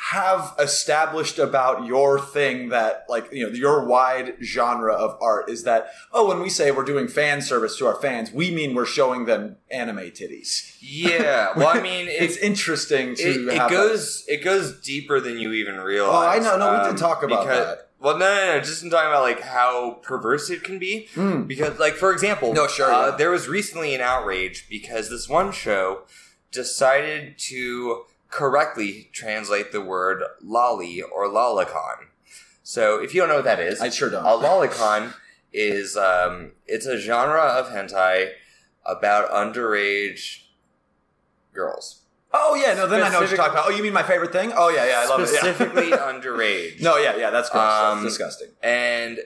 S1: have established about your thing that like you know your wide genre of art is that oh when we say we're doing fan service to our fans we mean we're showing them anime titties
S3: yeah, well, I mean,
S1: it's
S3: it's
S1: interesting to
S3: it, it
S1: have that.
S3: goes it goes deeper than you even realize.
S1: Oh, I know. No, we
S3: um,
S1: did talk about that.
S3: Well, no, no, no. Just in talking about like how perverse it can be.
S1: Mm.
S3: Because, like, for example,
S1: No, sure,
S3: uh,
S1: yeah.
S3: there was recently an outrage because this one show decided to correctly translate the word lolly or lolicon. So, if you don't know what that is,
S1: I sure don't.
S3: a lolicon is um, it's a genre of hentai about underage girls.
S1: Oh yeah, no. Then I know what you're talking about. Oh, you mean my favorite thing? Oh yeah, yeah, I love it. yeah.
S3: specifically underage.
S1: no, yeah, yeah. That's gross.
S3: Um,
S1: that's disgusting.
S3: and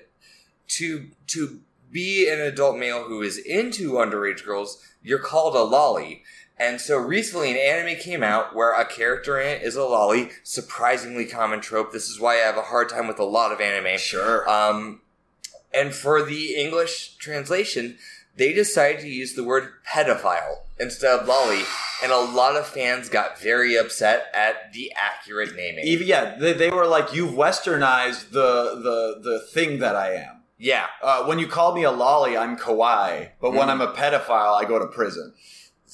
S3: to to be an adult male who is into underage girls, you're called a lolly. And so recently, an anime came out where a character in it is a lolly. Surprisingly common trope. This is why I have a hard time with a lot of anime.
S1: Sure.
S3: Um, and for the English translation, they decided to use the word pedophile instead of lolly, and a lot of fans got very upset at the accurate naming.
S1: Even yeah, they, they were like, "You've westernized the the the thing that I am."
S3: yeah,
S1: Uh, when you call me a lolly, I'm kawaii, but when
S3: Mm.
S1: I'm a pedophile, I go to prison.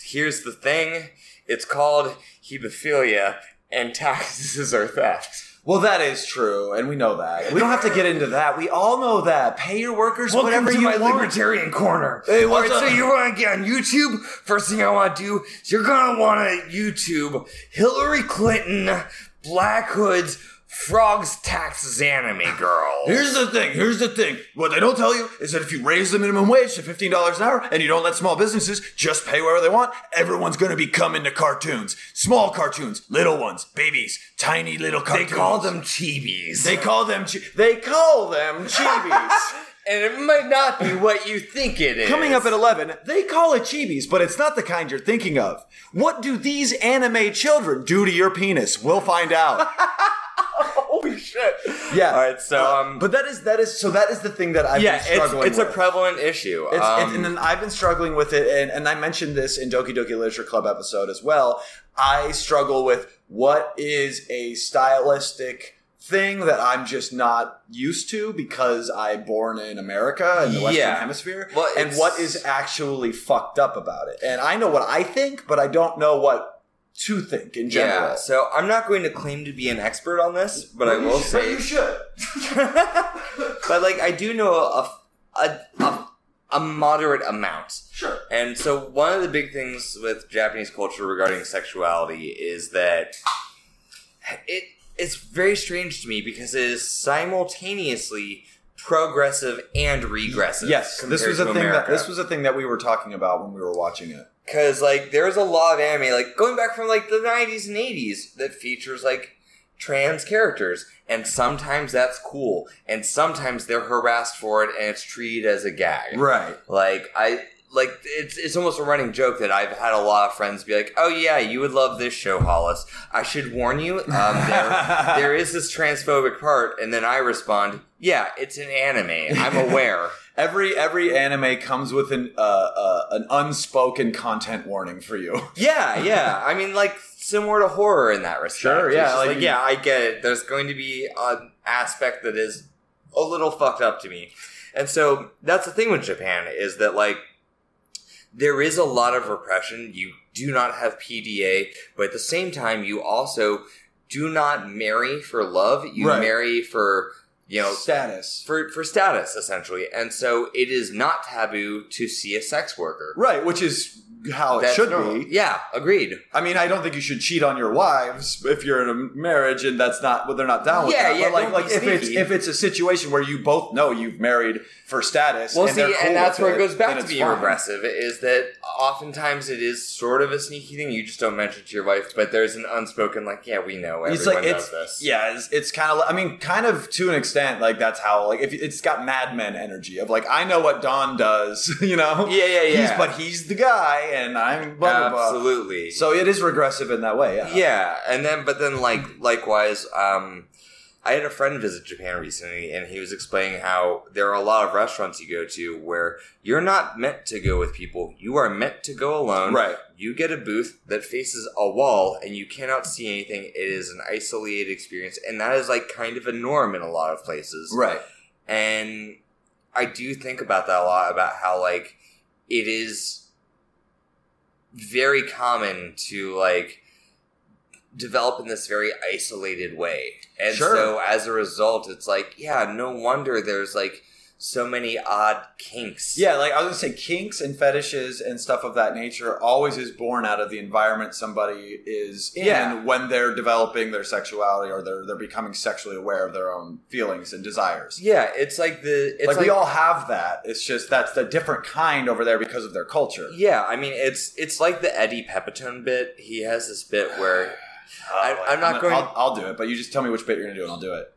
S3: Here's the thing: it's called hebephilia, and taxes are theft.
S1: Well, that is true, and we know that. We don't have to get into that. We all know that. Pay your workers whatever you want.
S3: libertarian corner.
S1: Hey,
S3: All
S1: what's
S3: right, so you want to get on YouTube? First thing I want to do is you're gonna want to YouTube Hillary Clinton, Black Hoods, Frogs Taxes Anime Girl.
S1: Here's the thing. Here's the thing. What they don't tell you is that if you raise the minimum wage to fifteen dollars an hour and you don't let small businesses just pay wherever they want, everyone's going to be coming to cartoons. Small cartoons, little ones, babies, tiny little cartoons.
S3: they call them chibis.
S1: They call them. Chi- they call them chibis.
S3: and it might not be what you think it is.
S1: Coming up at eleven, they call it chibis, but it's not the kind you're thinking of. What do these anime children do to your penis? We'll find out.
S3: Shit!
S1: Yeah.
S3: All right, so
S1: Uh,
S3: um,
S1: but that is that is so that is the thing that I've
S3: yeah,
S1: been struggling
S3: it's it's a prevalent issue.
S1: It's,
S3: um,
S1: it's, and then I've been struggling with it, and, and I mentioned this in Doki Doki Literature Club episode as well. I struggle with what is a stylistic thing that I'm just not used to because I'm born in America in the Western
S3: Yeah.
S1: Hemisphere,
S3: Well,
S1: and what is actually fucked up about it. And I know what I think, but I don't know what to think in general.
S3: Yeah, so I'm not going to claim to be an expert on this, but I will say
S1: you should.
S3: but like I do know a a, a a moderate amount.
S1: Sure.
S3: And so one of the big things with Japanese culture regarding sexuality is that it it's very strange to me because it is simultaneously progressive and regressive.
S1: Yes, this was a thing that this was a thing that we were talking about when we were watching it.
S3: Because like there's a lot of anime like going back from like the 90s and 80s that features like trans characters and sometimes that's cool and sometimes they're harassed for it and it's treated as a gag
S1: Right.
S3: like i like it's it's almost a running joke that I've had a lot of friends be like, "Oh yeah, you would love this show, Hollis." I should warn you, um, there there is this transphobic part, and then I respond, "Yeah, it's an anime. I'm aware."
S1: Every every anime comes with an uh, an unspoken content warning for you.
S3: Yeah, yeah. I mean, like similar to horror in that respect.
S1: Sure, yeah, like
S3: like, yeah, I get it. There's going to be an aspect that is a little fucked up to me, and so that's the thing with Japan is that like there is a lot of repression. You do not have PDA, but at the same time, you also do not marry for love. You
S1: Right.
S3: marry for you know
S1: Status.
S3: for for status essentially, and so it is not taboo to see a sex worker.
S1: Right, which is how it
S3: That's
S1: should
S3: normal.
S1: be.
S3: Yeah, agreed.
S1: I mean, I don't think you should cheat on your wives if you're in a marriage and that's not well, they're not down with
S3: Yeah,
S1: that.
S3: yeah,
S1: but like, like if it's if it's a situation where you both know you've married for status,
S3: Well,
S1: and
S3: see,
S1: cool
S3: and that's where it goes back to being
S1: fine.
S3: regressive. Is that oftentimes it is sort of a sneaky thing. You just don't mention it to your wife, but there's an unspoken like, yeah, we know everyone
S1: It's like
S3: knows
S1: it's
S3: this.
S1: yeah, it's, it's kind of I mean, kind of to an extent, like that's how like if it's got Mad Men energy of like I know what Don does, you know,
S3: Yeah, yeah, yeah.
S1: He's,
S3: yeah.
S1: but he's the guy, and I'm blah blah blah.
S3: absolutely.
S1: So it is regressive in that way, yeah.
S3: yeah, and then but then like likewise, um, I had a friend visit Japan recently, and he was explaining how there are a lot of restaurants you go to where you're not meant to go with people. You are meant to go alone.
S1: Right.
S3: You get a booth that faces a wall, and you cannot see anything. It is an isolated experience, and that is like kind of a norm in a lot of places.
S1: Right.
S3: And I do think about that a lot about how like it is very common to like develop in this very isolated way. And
S1: Sure.
S3: so as a result it's like, yeah, no wonder there's like so many odd kinks.
S1: Yeah, like I was gonna say, kinks and fetishes and stuff of that nature always is born out of the environment somebody is in
S3: Yeah.
S1: when they're developing their sexuality or they're they're becoming sexually aware of their own feelings and desires.
S3: Yeah, it's like the it's
S1: like,
S3: like,
S1: we all have that. It's just that's the different kind over there because of their culture.
S3: Yeah, I mean it's it's like the Eddie Pepitone bit. He has this bit where oh, I- I'm not going-
S1: I'll, I'll do it, but you just tell me which bit you're gonna do, and I'll do it.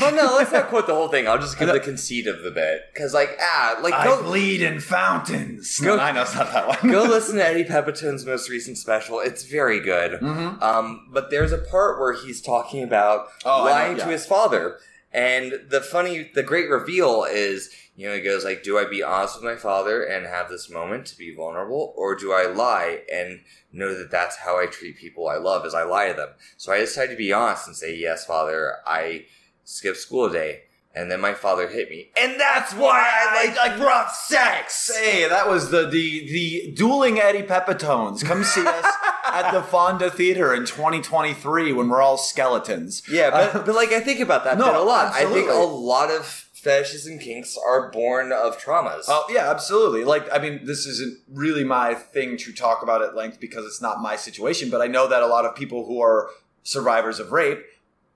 S3: Well no, let's not quote the whole thing. I'll just give the conceit of the bit. Cause like ah like go,
S1: bleed in fountains.
S3: Go-
S1: No, I know it's not that one.
S3: go listen to Eddie Pepitone's most recent special. It's very good.
S1: Mhm.
S3: Um, but there's a part where he's talking about
S1: Oh, I
S3: lying
S1: yeah.
S3: to his father. And the funny, the great reveal is, you know, he goes like, "Do I be honest with my father and have this moment to be vulnerable, or do I lie and know that that's how I treat people I love, is I lie to them?" So I decided to be honest and say, "Yes, father, I skipped school day. And then my father hit me, and that's why I like like rough sex.
S1: Hey, that was the the the dueling Eddie Pepitones. Come see us at the Fonda Theater in 2023 when we're all skeletons.
S3: Yeah, but,
S1: Uh,
S3: but like I think about that
S1: No,
S3: a lot. I think a lot of fetishes and kinks are born of traumas.
S1: Oh yeah, absolutely. Like I mean, this isn't really my thing to talk about at length because it's not my situation. But I know that a lot of people who are survivors of rape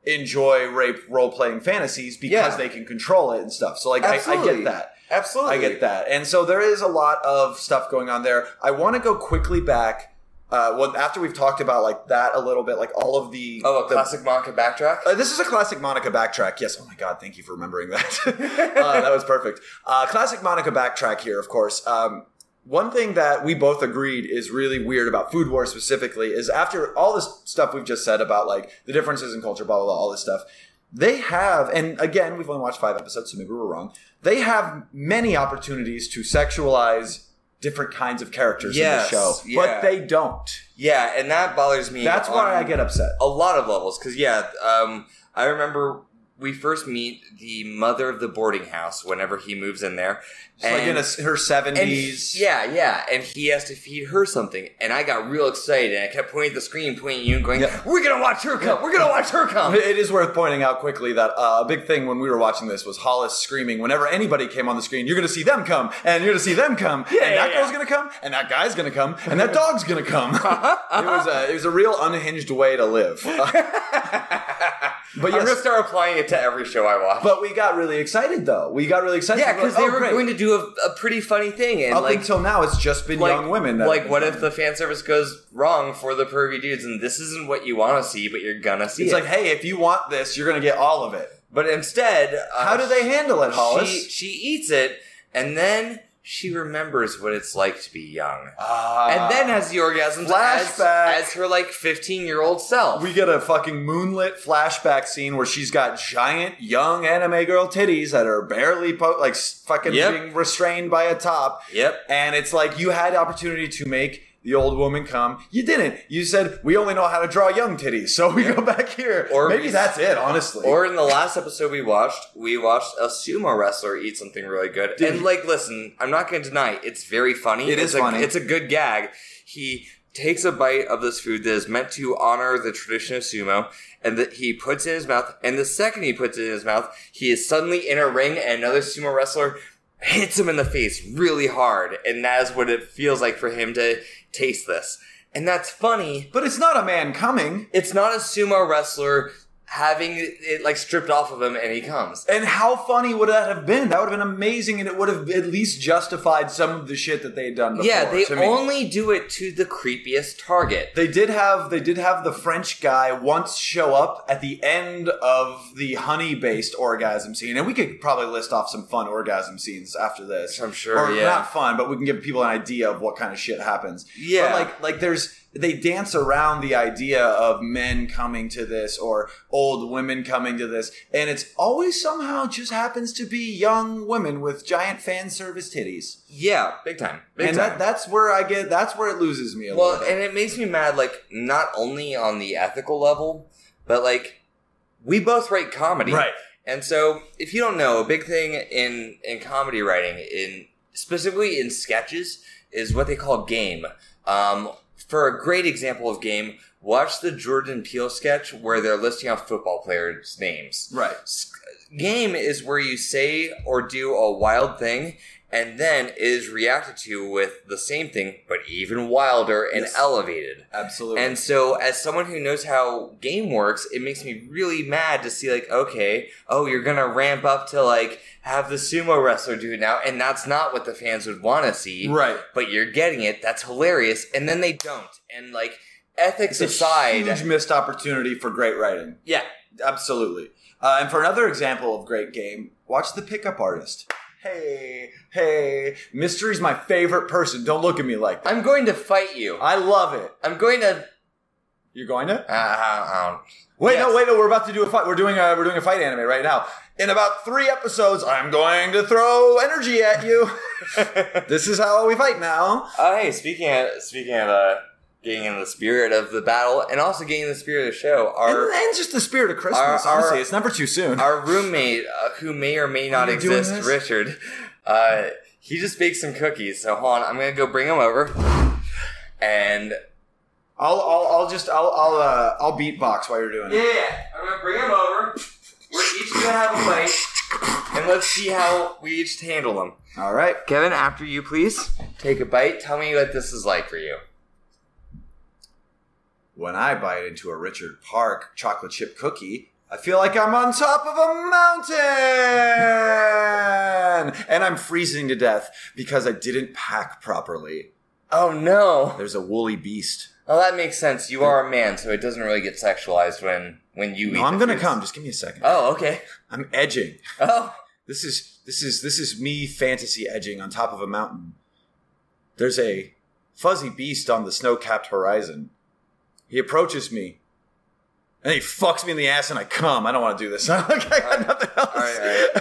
S1: enjoy rape role playing fantasies because
S3: Yeah.
S1: they can control it and stuff. So like I, I get that.
S3: Absolutely,
S1: I get that. And so there is a lot of stuff going on there. I want to go quickly back. Uh, well, after we've talked about like that a little bit, like all of the
S3: Oh, a
S1: the-
S3: classic Monica backtrack.
S1: uh, this is a classic Monica backtrack. Yes. Oh my God. Thank you for remembering that. uh, that was perfect. Uh, classic Monica backtrack here, of course. Um, one thing that we both agreed is really weird about Food Wars specifically is after all this stuff we've just said about like the differences in culture, blah, blah, blah, all this stuff, they have, and again, we've only watched five episodes, so maybe we're wrong. They have many opportunities to sexualize different kinds of characters
S3: Yes,
S1: in the show,
S3: yeah.
S1: but they don't.
S3: yeah, and that bothers me.
S1: That's why I get upset.
S3: a lot of levels because yeah, um, I remember we first meet the mother of the boarding house whenever he moves in there.
S1: She's like in a, her
S3: and
S1: seventies.
S3: yeah, yeah, and he has to feed her something, and I got real excited, and I kept pointing at the screen, pointing at you, and going,
S1: Yeah.
S3: "We're gonna watch her come! We're gonna watch her come!"
S1: It is worth pointing out quickly that uh, a big thing when we were watching this was Hollis screaming whenever anybody came on the screen, you're going to see them come, and you're going to see them come, and
S3: yeah,
S1: that
S3: yeah.
S1: girl's going to come, and that guy's going to come, and that dog's going to come. it was a it was a real unhinged way to live. but
S3: I'm gonna start applying it to every show I watch.
S1: but we got really excited though. We got really excited.
S3: yeah, because they
S1: "Oh,
S3: were
S1: great."
S3: going to do a, a pretty funny thing, and
S1: Up
S3: like
S1: until now, it's just been
S3: like,
S1: young women. That
S3: like, what if the fan service goes wrong for the pervy dudes, and this isn't what you want to see, but you're gonna see
S1: It's
S3: it?
S1: like, hey, if you want this, you're going to get all of it.
S3: but instead, uh,
S1: How do they handle it, Hollis?
S3: She she eats it, and then she remembers what it's like to be young,
S1: Ah.
S3: and then has the orgasms as,
S1: Flashback.
S3: as her like 15 year old self.
S1: We get a fucking moonlit flashback scene where she's got giant young anime girl titties that are barely po- like fucking
S3: Yep.
S1: being restrained by a top.
S3: Yep.
S1: And it's like you had the opportunity to make the old woman come. You didn't. You said we only know how to draw young titties, so we go back here.
S3: Or
S1: maybe
S3: we-
S1: that's it. Honestly,
S3: Or in the last episode we watched, we watched a sumo wrestler eat something really good.
S1: Dude.
S3: And like, listen, I'm not going to deny it's very funny.
S1: It
S3: it's
S1: is
S3: a,
S1: funny.
S3: It's a good gag. He takes a bite of this food that is meant to honor the tradition of sumo, and that he puts in his mouth. And the second he puts it in his mouth, he is suddenly in a ring, and another sumo wrestler hits him in the face really hard, and that is what it feels like for him to taste this. And that's funny.
S1: but it's not a man coming.
S3: It's not a sumo wrestler having it like stripped off of him and he comes.
S1: And how funny would that have been? That would have been amazing, and it would have at least justified some of the shit that they had done. Before,
S3: yeah, they
S1: to me.
S3: only do it to the creepiest target.
S1: They did have they did have the French guy once show up at the end of the honey based orgasm scene, and we could probably list off some fun orgasm scenes after this.
S3: I'm sure,
S1: or
S3: yeah.
S1: not fun, but we can give people an idea of what kind of shit happens.
S3: Yeah.
S1: but like like there's they dance around the idea of men coming to this or old women coming to this, and it's always somehow just happens to be young women with giant fan service titties,
S3: Yeah, big time. Big
S1: and
S3: time.
S1: that that's where I get that's where it loses me a
S3: well,
S1: little bit.
S3: and it makes me mad, like, not only on the ethical level, but like, we both write comedy.
S1: Right.
S3: And so, if you don't know, a big thing in, in comedy writing, in specifically in sketches, is what they call game. Um, for a great example of game, watch the Jordan Peele sketch where they're listing off football players' names.
S1: right.
S3: Game is where you say or do a wild thing and then is reacted to with the same thing, but even wilder and
S1: Yes.
S3: elevated.
S1: Absolutely.
S3: And so, as someone who knows how game works, it makes me really mad to see, like, okay, oh, you're gonna ramp up to, like, have the sumo wrestler do it now, and that's not what the fans would want to see.
S1: Right.
S3: But you're getting it. That's hilarious. And then they don't. And, like, ethics
S1: It's
S3: aside.
S1: a huge missed opportunity for great writing.
S3: yeah.
S1: Absolutely. Uh, and for another example of great game, watch The Pickup Artist. Hey, hey, Mystery's my favorite person. Don't look at me like that.
S3: I'm going to fight you.
S1: I love it.
S3: I'm going to.
S1: You're going to?
S3: Uh, I don't-
S1: Wait,
S3: Yes.
S1: no, wait, no. We're about to do a fight. We're doing a we're doing a fight anime right now. In about three episodes, I'm going to throw energy at you. this is how we fight now.
S3: Oh, hey, speaking of speaking of uh, getting in the spirit of the battle, and also getting in the spirit of the show, our
S1: and, and just the spirit of Christmas.
S3: our-
S1: honestly,
S3: our-
S1: it's never too soon.
S3: our roommate, uh, who may or may not
S1: Are you doing
S3: exist. Richard, uh, he just baked some cookies. So hold on, I'm gonna go bring them over, and
S1: I'll, I'll, I'll just, I'll, I'll, uh, I'll beatbox while you're doing it.
S3: yeah, I'm gonna bring them over. We're each gonna have a bite, and let's see how we each handle them.
S1: All right.
S3: Kevin, after you, please take a bite. Tell me what this is like for you.
S1: When I bite into a Richard Park chocolate chip cookie, I feel like I'm on top of a mountain! And I'm freezing to death because I didn't pack properly.
S3: Oh no!
S1: There's a woolly beast.
S3: Well, that makes sense. You are a man, so it doesn't really get sexualized when when you eat.
S1: No, I'm gonna come. Just give me a second.
S3: Oh, okay.
S1: I'm edging.
S3: Oh,
S1: This is this is this is me fantasy edging on top of a mountain. There's a fuzzy beast on the snow-capped horizon. He approaches me. And he fucks me in the ass and I come. I don't want to do this. I got nothing else.
S3: all right,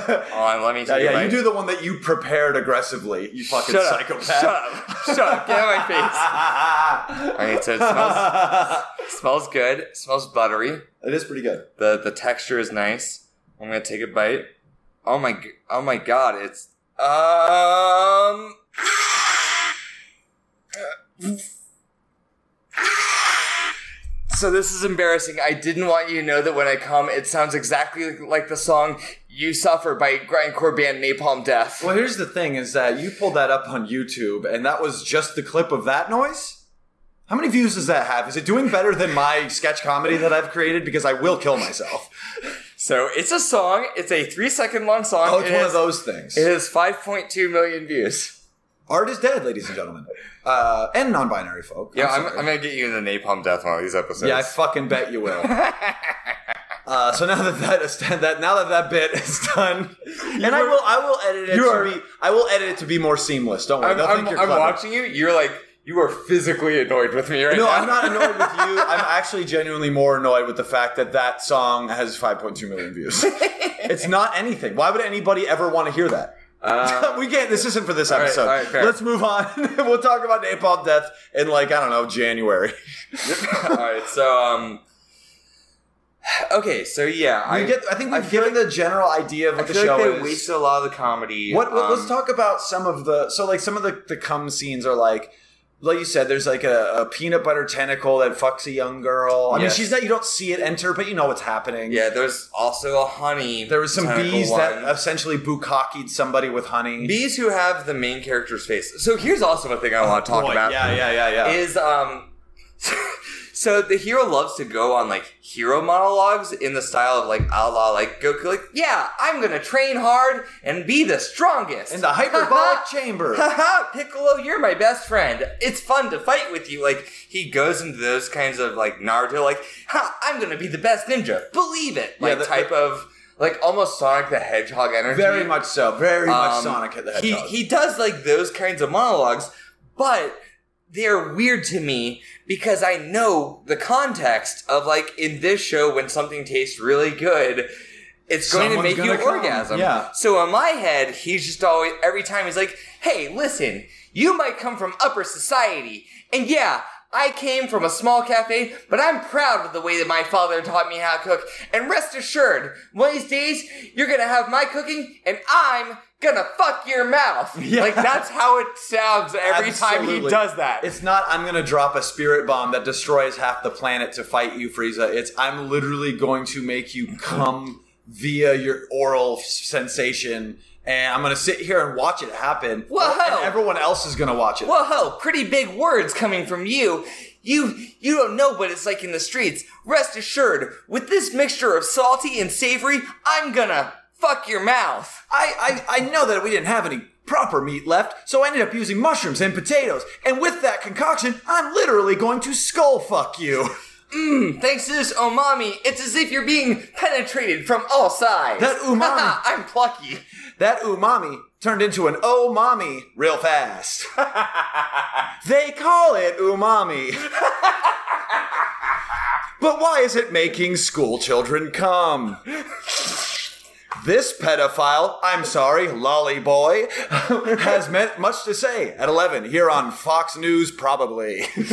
S3: all right. Hold on, let me
S1: Yeah, yeah, you do the one that you prepared aggressively. You fucking
S3: Shut up.
S1: psychopath.
S3: Shut up. Shut up. Get out of my face. All right, so it smells smells good. It smells buttery.
S1: it is pretty good.
S3: The the texture is nice. I'm gonna take a bite. Oh my oh my god, it's um So this is embarrassing. I didn't want you to know that when I come, it sounds exactly like the song "You Suffer" by grindcore band Napalm Death.
S1: Well, here's the thing: is that you pulled that up on YouTube, and that was just the clip of that noise. How many views does that have? Is it doing better than my sketch comedy that I've created? Because I will kill myself.
S3: So it's a song. It's a three second long song.
S1: Oh, it's
S3: It
S1: one
S3: has-
S1: of those things.
S3: It has 5.2 million views.
S1: Art is dead, ladies and gentlemen, uh, and non-binary folk.
S3: Yeah, I'm,
S1: sorry.
S3: I'm gonna get you in the Napalm Death one of these episodes.
S1: Yeah, I fucking bet you will. Uh, so now that that is that now that that bit is done, and I will I will edit it
S3: you
S1: to
S3: are-
S1: be I will edit it to be more seamless. Don't worry,
S3: I'm, I'm, I'm watching you. You're like, you are physically annoyed with me right
S1: No,
S3: now.
S1: No, I'm not annoyed with you. I'm actually genuinely more annoyed with the fact that that song has 5.2 million views. it's not anything. Why would anybody ever want to hear that? we can't. This isn't for this
S3: right,
S1: episode.
S3: Uh, all right, fair.
S1: Let's move on. we'll talk about Napalm Death in like I don't know January.
S3: All right, so um, okay, so yeah, I
S1: We get. I think we've
S3: feel
S1: given the general idea of
S3: I
S1: what the
S3: feel
S1: show
S3: like they
S1: is.
S3: wasted a lot of the comedy.
S1: What, what- let's
S3: Um,
S1: talk about some of the so like some of the the cum scenes are like like you said there's like a, a peanut butter tentacle that fucks a young girl. I mean she's not you don't see it enter but you know what's happening.
S3: Yeah, there's also a honey.
S1: There was some bees
S3: one.
S1: that essentially bukkakied somebody with honey.
S3: bees who have the main character's face. So here's also a thing I want to talk
S1: Boy,
S3: about.
S1: Yeah, yeah, yeah, yeah.
S3: is um so the hero loves to go on like hero monologues in the style of like a la like Goku like yeah I'm gonna train hard and be the strongest
S1: in the hyperbolic chamber.
S3: Haha, Piccolo, you're my best friend. It's fun to fight with you. Like, he goes into those kinds of, like, Naruto, like, ha, I'm gonna be the best ninja. Believe it. Like,
S1: the-
S3: type of, like, almost Sonic the Hedgehog energy.
S1: Very much so. Very much
S3: Um,
S1: Sonic at the
S3: he, he does, like, those kinds of monologues, but they're weird to me because I know the context of, like, in this show, when something tastes really good, it's going
S1: Someone's
S3: to make you
S1: come.
S3: orgasm.
S1: Yeah.
S3: So in my head, he's just always every time he's like, "Hey, listen, you might come from upper society, and yeah." I came from a small cafe, but I'm proud of the way that my father taught me how to cook. And rest assured, one of these days, you're gonna have my cooking, and I'm gonna fuck your mouth.
S1: Yeah.
S3: Like, that's how it sounds every time he does that.
S1: It's not I'm gonna drop a spirit bomb that destroys half the planet to fight you, Frieza. It's I'm literally going to make you come via your oral sensation, and I'm gonna sit here and watch it happen.
S3: Whoa.
S1: And everyone else is gonna watch it.
S3: Whoa, pretty big words coming from you. You you don't know what it's like in the streets. Rest assured, with this mixture of salty and savory, I'm gonna fuck your mouth.
S1: I, I I know that we didn't have any proper meat left, so I ended up using mushrooms and potatoes. And with that concoction, I'm literally going to skull fuck you.
S3: Mmm, Thanks to this umami, it's as if you're being penetrated from all sides.
S1: That umami.
S3: I'm plucky.
S1: That umami turned into an oh mommy real fast. they call it umami. but why is it making school children come? This pedophile, I'm sorry, lolly boy, has meant much to say at 11 here on Fox News, probably.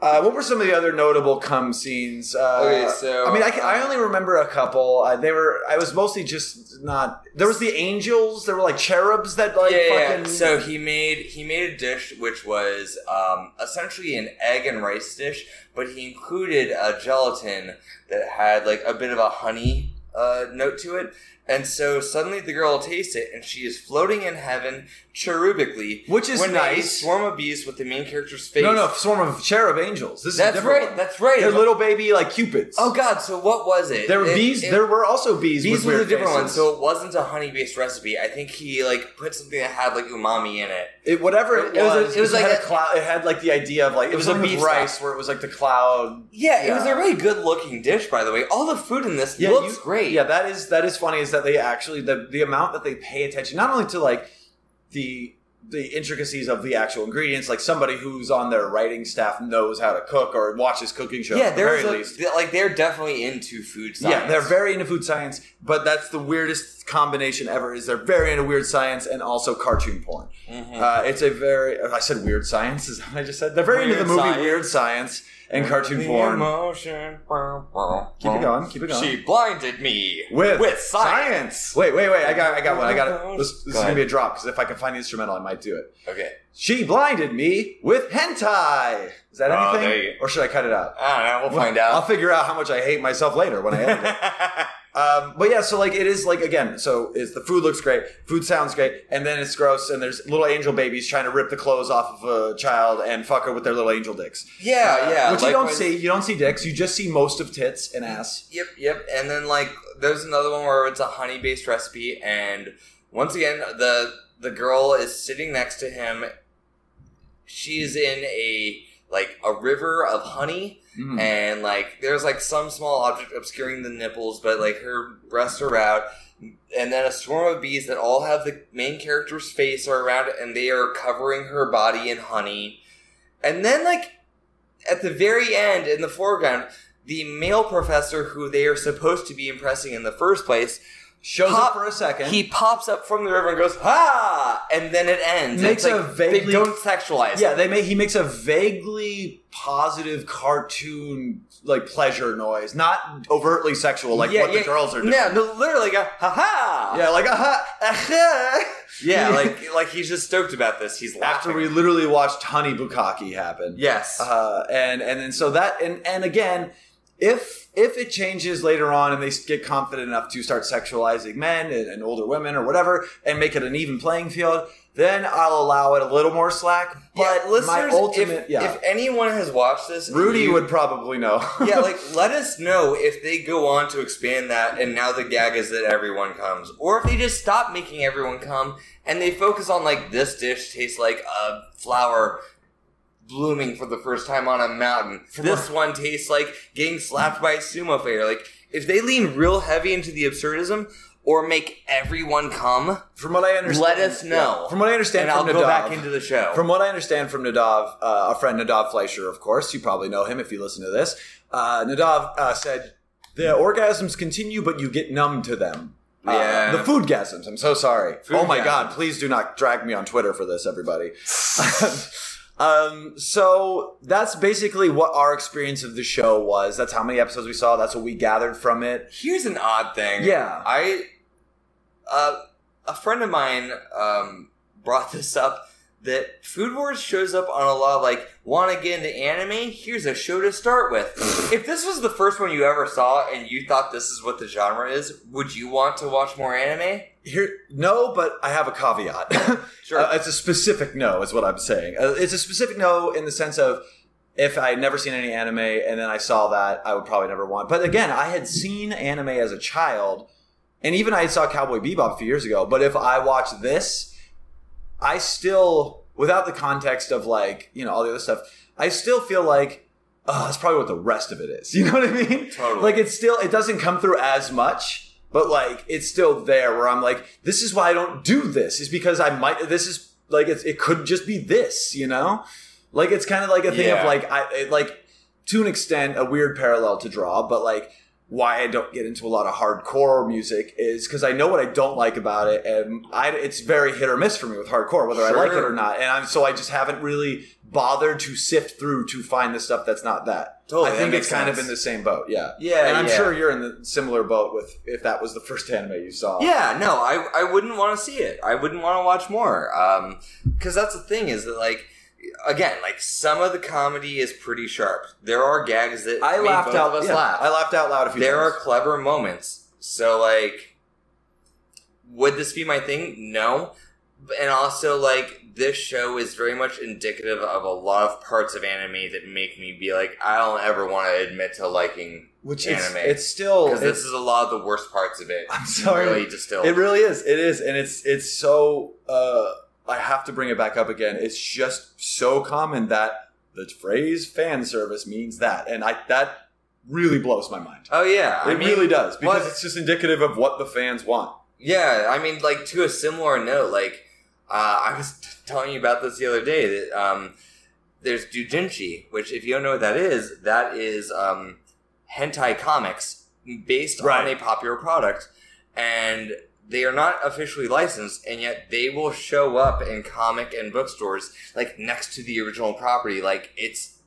S1: uh, what were some of the other notable cum scenes? Uh,
S3: Okay, so,
S1: I mean, I, can, I only remember a couple. Uh, they were, I was mostly just not. There was the angels. There were like cherubs that like
S3: yeah, yeah,
S1: fucking.
S3: yeah. So he made he made a dish which was um, essentially an egg and rice dish, but he included a gelatin that had like a bit of a honey uh, note to it. And so suddenly the girl tastes it, and she is floating in heaven cherubically,
S1: Which is
S3: when
S1: nice.
S3: A swarm of bees with the main character's face.
S1: no, no, swarm of cherub angels. This is
S3: That's
S1: different
S3: right,
S1: one.
S3: that's right.
S1: They're little baby like cupids.
S3: Oh God! So what was it?
S1: there were
S3: It-
S1: bees.
S3: it-
S1: there were also bees.
S3: Bees was a different one, so it wasn't a honey-based recipe. I think he like put something that had like umami in it.
S1: It, whatever it,
S3: It was a-
S1: was,
S3: it was like
S1: had a,
S3: a-
S1: cloud. It had like the idea of like it,
S3: was
S1: was,
S3: a beef
S1: rice
S3: stock.
S1: where it was like the cloud.
S3: Yeah, it was a really good-looking dish, by the way. All the food in this
S1: Yeah,
S3: looks
S1: you-
S3: great.
S1: Yeah, that is that is funny. Is that they actually the the amount that they pay attention not only to like the the intricacies of the actual ingredients. Like somebody who's on their writing staff knows how to cook or watches cooking shows.
S3: yeah,
S1: at the
S3: there's
S1: very
S3: a,
S1: least.
S3: like they're definitely into food science.
S1: Yeah, they're very into food science, but that's the weirdest combination ever. Is they're very into weird science and also cartoon porn.
S3: Mm-hmm.
S1: Uh, it's a very I said weird science. Is that what I just said? They're very into the movie
S3: science.
S1: Weird Science and cartoon porn.
S3: Emotion.
S1: Keep it going. Keep it going.
S3: She blinded me
S1: with
S3: with science.
S1: Wait, wait, wait! I got, I got one. I got it. This, this
S3: Go
S1: is gonna be a drop because if I can find the instrumental, I might do it.
S3: Okay.
S1: She blinded me with hentai. Is that
S3: Oh,
S1: anything,
S3: there you-
S1: or should I cut it out?
S3: I don't know. We'll find out.
S1: I'll figure out how much I hate myself later when I edit it. Um, but yeah, so like it is like again, so it's the food looks great, food sounds great, and then it's gross, and there's little angel babies trying to rip the clothes off of a child and fuck her with their little angel dicks.
S3: yeah,
S1: Uh,
S3: yeah.
S1: which you don't see. You don't see dicks. You just see most of tits and ass.
S3: Yep, yep. And then like there's another one where it's a honey based recipe and once again the the girl is sitting next to him. She's in a like a river of honey
S1: Mm.
S3: and like there's like some small object obscuring the nipples, but like her breasts are out. And then a swarm of bees that all have the main character's face are around it, and they are covering her body in honey. And then, like, at the very end, in the foreground, the male professor who they are supposed to be impressing in the first place
S1: Shows
S3: pop-
S1: up for a second.
S3: He pops up from the river and goes, "Ha!" And then it ends.
S1: Makes
S3: it's
S1: a
S3: like,
S1: vaguely-
S3: They don't sexualize.
S1: yeah,
S3: it.
S1: they make he makes a vaguely positive cartoon like pleasure noise, not overtly sexual like
S3: yeah,
S1: what
S3: yeah,
S1: the girls are doing.
S3: Yeah, no, literally, go, "Ha ha!"
S1: Yeah, like aha, aha.
S3: yeah, like like he's just stoked about this. He's
S1: after we literally watched Honey Bukkake happen.
S3: yes,
S1: Uh, and and then so that and and again, if if it changes later on and they get confident enough to start sexualizing men and, and older women or whatever and make it an even playing field, then I'll allow it a little more slack. But
S3: yeah, listeners,
S1: ultimate,
S3: if,
S1: yeah,
S3: if anyone has watched this,
S1: Rudy
S3: you-
S1: would probably know.
S3: yeah, like let us know if they go on to expand that, and now the gag is that everyone comes, or if they just stop making everyone come and they focus on like this dish tastes like a flower blooming for the first time on a mountain. this one tastes like getting slapped by a sumo fighter. Like if they lean real heavy into the absurdism. Or make everyone come.
S1: from what I understand,
S3: Let us know.
S1: yeah, from what I understand,
S3: and I'll
S1: from
S3: go
S1: Nadav,
S3: back into the show.
S1: From what I understand from Nadav, uh, our friend Nadav Fleischer, of course, you probably know him if you listen to this. Uh, Nadav uh, said, The orgasms continue, but you get numb to them. Uh,
S3: Yeah.
S1: the food gasms. I'm so sorry. oh my
S3: Foodgasms.
S1: God. Please do not drag me on Twitter for this, everybody. um, so that's basically what our experience of the show was. That's how many episodes we saw. That's what we gathered from it.
S3: Here's an odd thing.
S1: Yeah.
S3: I, uh, a friend of mine um, brought this up that Food Wars shows up on a lot of like, want to get into anime? Here's a show to start with. if this was the first one you ever saw and you thought this is what the genre is, would you want to watch more anime?
S1: Here, no, but I have a caveat.
S3: Sure.
S1: Uh, it's a specific no, is what I'm saying. Uh, it's a specific no in the sense of if I had never seen any anime and then I saw that, I would probably never want. But again, I had seen anime as a child, and even I saw Cowboy Bebop a few years ago. But if I watched this, I still, without the context of like you know all the other stuff, I still feel like. Oh, that's probably what the rest of it is. You know what I mean?
S3: Totally.
S1: Like it's still, it doesn't come through as much, but like it's still there where I'm like, this is why I don't do this, is because I might, this is like, it's, it could just be this, you know? Like it's kind of like a thing
S3: Yeah.
S1: of like, I, it, like to an extent, a weird parallel to draw, but like, why I don't get into a lot of hardcore music is because I know what I don't like about it, and I, it's very hit or miss for me with hardcore, whether I like it or not. And I'm so I just haven't really bothered to sift through to find the stuff that's not that.
S3: Totally,
S1: I think it's kind of in the same boat, yeah.
S3: Yeah,
S1: and I'm
S3: yeah.
S1: sure you're in the similar boat with if that was the first anime you saw.
S3: Yeah, no, I, I wouldn't want to see it. I wouldn't want to watch more. Um, because that's the thing is that like, again, like some of the comedy is pretty sharp. There are gags that
S1: I laughed
S3: both
S1: out.
S3: of us
S1: yeah,
S3: laugh.
S1: I laughed out loud a few
S3: there are clever moments. So like, would this be my thing? No. And also like this show is very much indicative of a lot of parts of anime that make me be like, I don't ever want to admit to liking
S1: which
S3: anime.
S1: it's still
S3: because this is a lot of the worst parts of it.
S1: I'm sorry.
S3: really distilled.
S1: It really is. It is, and it's it's so. Uh, I have to bring it back up again. It's just so common that the phrase "fan service" means that, and I that really blows my mind.
S3: oh yeah,
S1: It
S3: I mean,
S1: really does because
S3: what-
S1: it's just indicative of what the fans want.
S3: Yeah, I mean, like to a similar note, like Uh, I was t- telling you about this the other day that um, there's doujinshi, which if you don't know what that is, that is um, hentai comics based on a popular product, and they are not officially licensed, and yet they will show up in comic and bookstores like next to the original property, like it's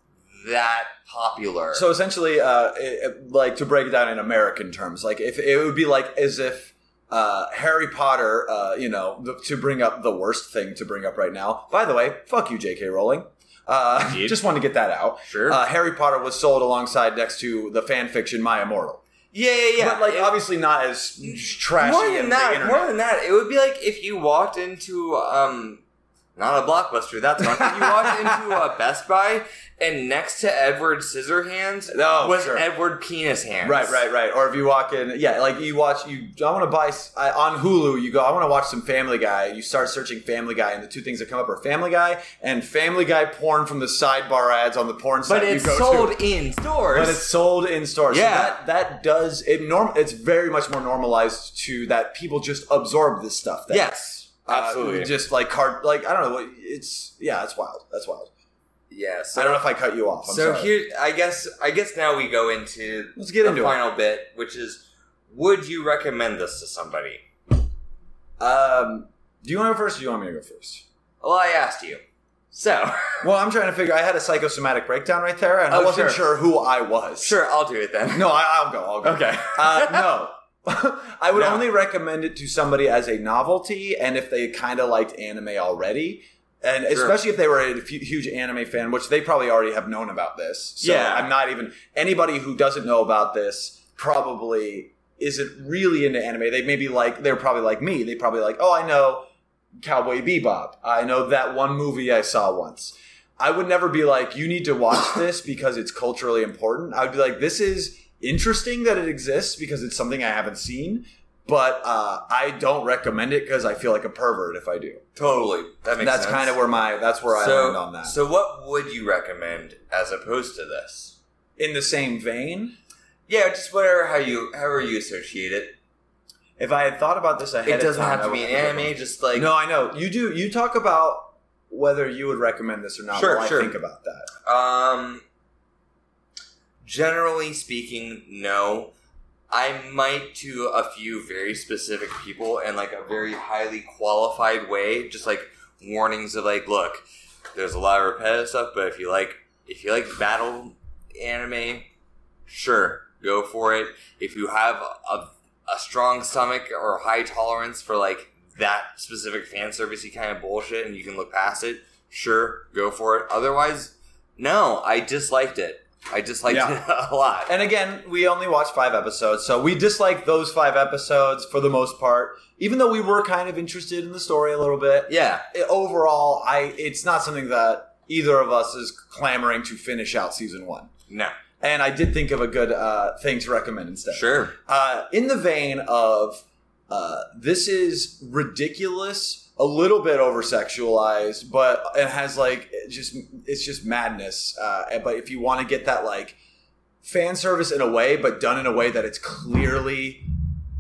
S3: that popular.
S1: So essentially, uh, it, it- like to break it down in American terms, like if it would be like as if uh, Harry Potter, uh, you know, the, to bring up the worst thing to bring up right now. By the way, fuck you, J.K. Rowling. Uh, just wanted to get that out.
S3: Sure.
S1: Uh, Harry Potter was sold alongside next to the fan fiction My Immortal,
S3: yeah, yeah, yeah.
S1: but like
S3: It-
S1: obviously not as trashy.
S3: more than that, more than that, it would be like if you walked into um, not a blockbuster. That's not. If you walked into a Best Buy and next to Edward Scissorhands
S1: Oh,
S3: was
S1: sure.
S3: Edward Penis Hands.
S1: Right, right, right. Or if you walk in, yeah, like you watch, you. I want to buy I, on Hulu. You go. I want to watch some Family Guy. You start searching Family Guy, and the two things that come up are Family Guy and Family Guy porn from the sidebar ads on the porn site
S3: But it's sold
S1: to.
S3: in stores.
S1: But it's sold in stores. So
S3: Yeah.
S1: that that does it. Norm. It's very much more normalized to that people just absorb this stuff. Then.
S3: yes,
S1: Uh,
S3: absolutely.
S1: just like card. Like I don't know. what- It's yeah. It's wild. That's wild.
S3: Yeah. So
S1: I don't know if I cut you off. I'm
S3: so
S1: sorry.
S3: here, I guess, I guess now we go into
S1: Let's get
S3: the
S1: into it.
S3: final bit, which is, would you recommend this to somebody?
S1: Um, do you want to go first, or do you want me to go first?
S3: Well, I asked you. So,
S1: Well, I'm trying to figure. I had a psychosomatic breakdown right there, and I
S3: Oh,
S1: wasn't
S3: sure.
S1: sure who I was.
S3: sure, I'll do it then.
S1: No, I, I'll go. I'll go.
S3: Okay.
S1: Uh, no. I would
S3: No.
S1: only recommend it to somebody as a novelty, and if they kind of liked anime already, and
S3: Sure.
S1: especially if they were a huge anime fan, which they probably already have known about this. So
S3: Yeah.
S1: I'm not even anybody who doesn't know about this probably isn't really into anime. They maybe like they're probably like me. They probably like, oh, I know Cowboy Bebop. I know that one movie I saw once. I would never be like, you need to watch this because it's culturally important. I would be like, this is interesting that it exists because it's something I haven't seen, but uh, I don't recommend it because I feel like a pervert if I do.
S3: Totally. That makes
S1: That's kind of where my that's where I
S3: so,
S1: land on that.
S3: So, what would you recommend as opposed to this?
S1: In the same vein,
S3: Yeah, just whatever how you however you associate it.
S1: if I had thought about this ahead,
S3: It doesn't
S1: time,
S3: have to be an anime. Just like
S1: no, I know you do. You talk about whether you would recommend this or not.
S3: Sure,
S1: while
S3: sure.
S1: I think about that.
S3: Um, generally speaking, no. I might to a few very specific people in like a very highly qualified way, just like warnings of like, look, there's a lot of repetitive stuff, but if you like if you like battle anime, sure, go for it. If you have a, a strong stomach or high tolerance for like that specific fan servicey kind of bullshit and you can look past it, sure, go for it. Otherwise, no, I disliked it. I disliked
S1: Yeah.
S3: it a lot.
S1: And again, we only watched five episodes, so we disliked those five episodes for the most part. Even though we were kind of interested in the story a little bit,
S3: yeah,
S1: it- overall, I it's not something that either of us is clamoring to finish out season one.
S3: no,
S1: And I did think of a good uh, thing to recommend instead.
S3: sure.
S1: Uh, in the vein of uh, this is ridiculous, a little bit over sexualized, but it has like it just it's just madness. Uh, but if you want to get that like fan service in a way, but done in a way that it's clearly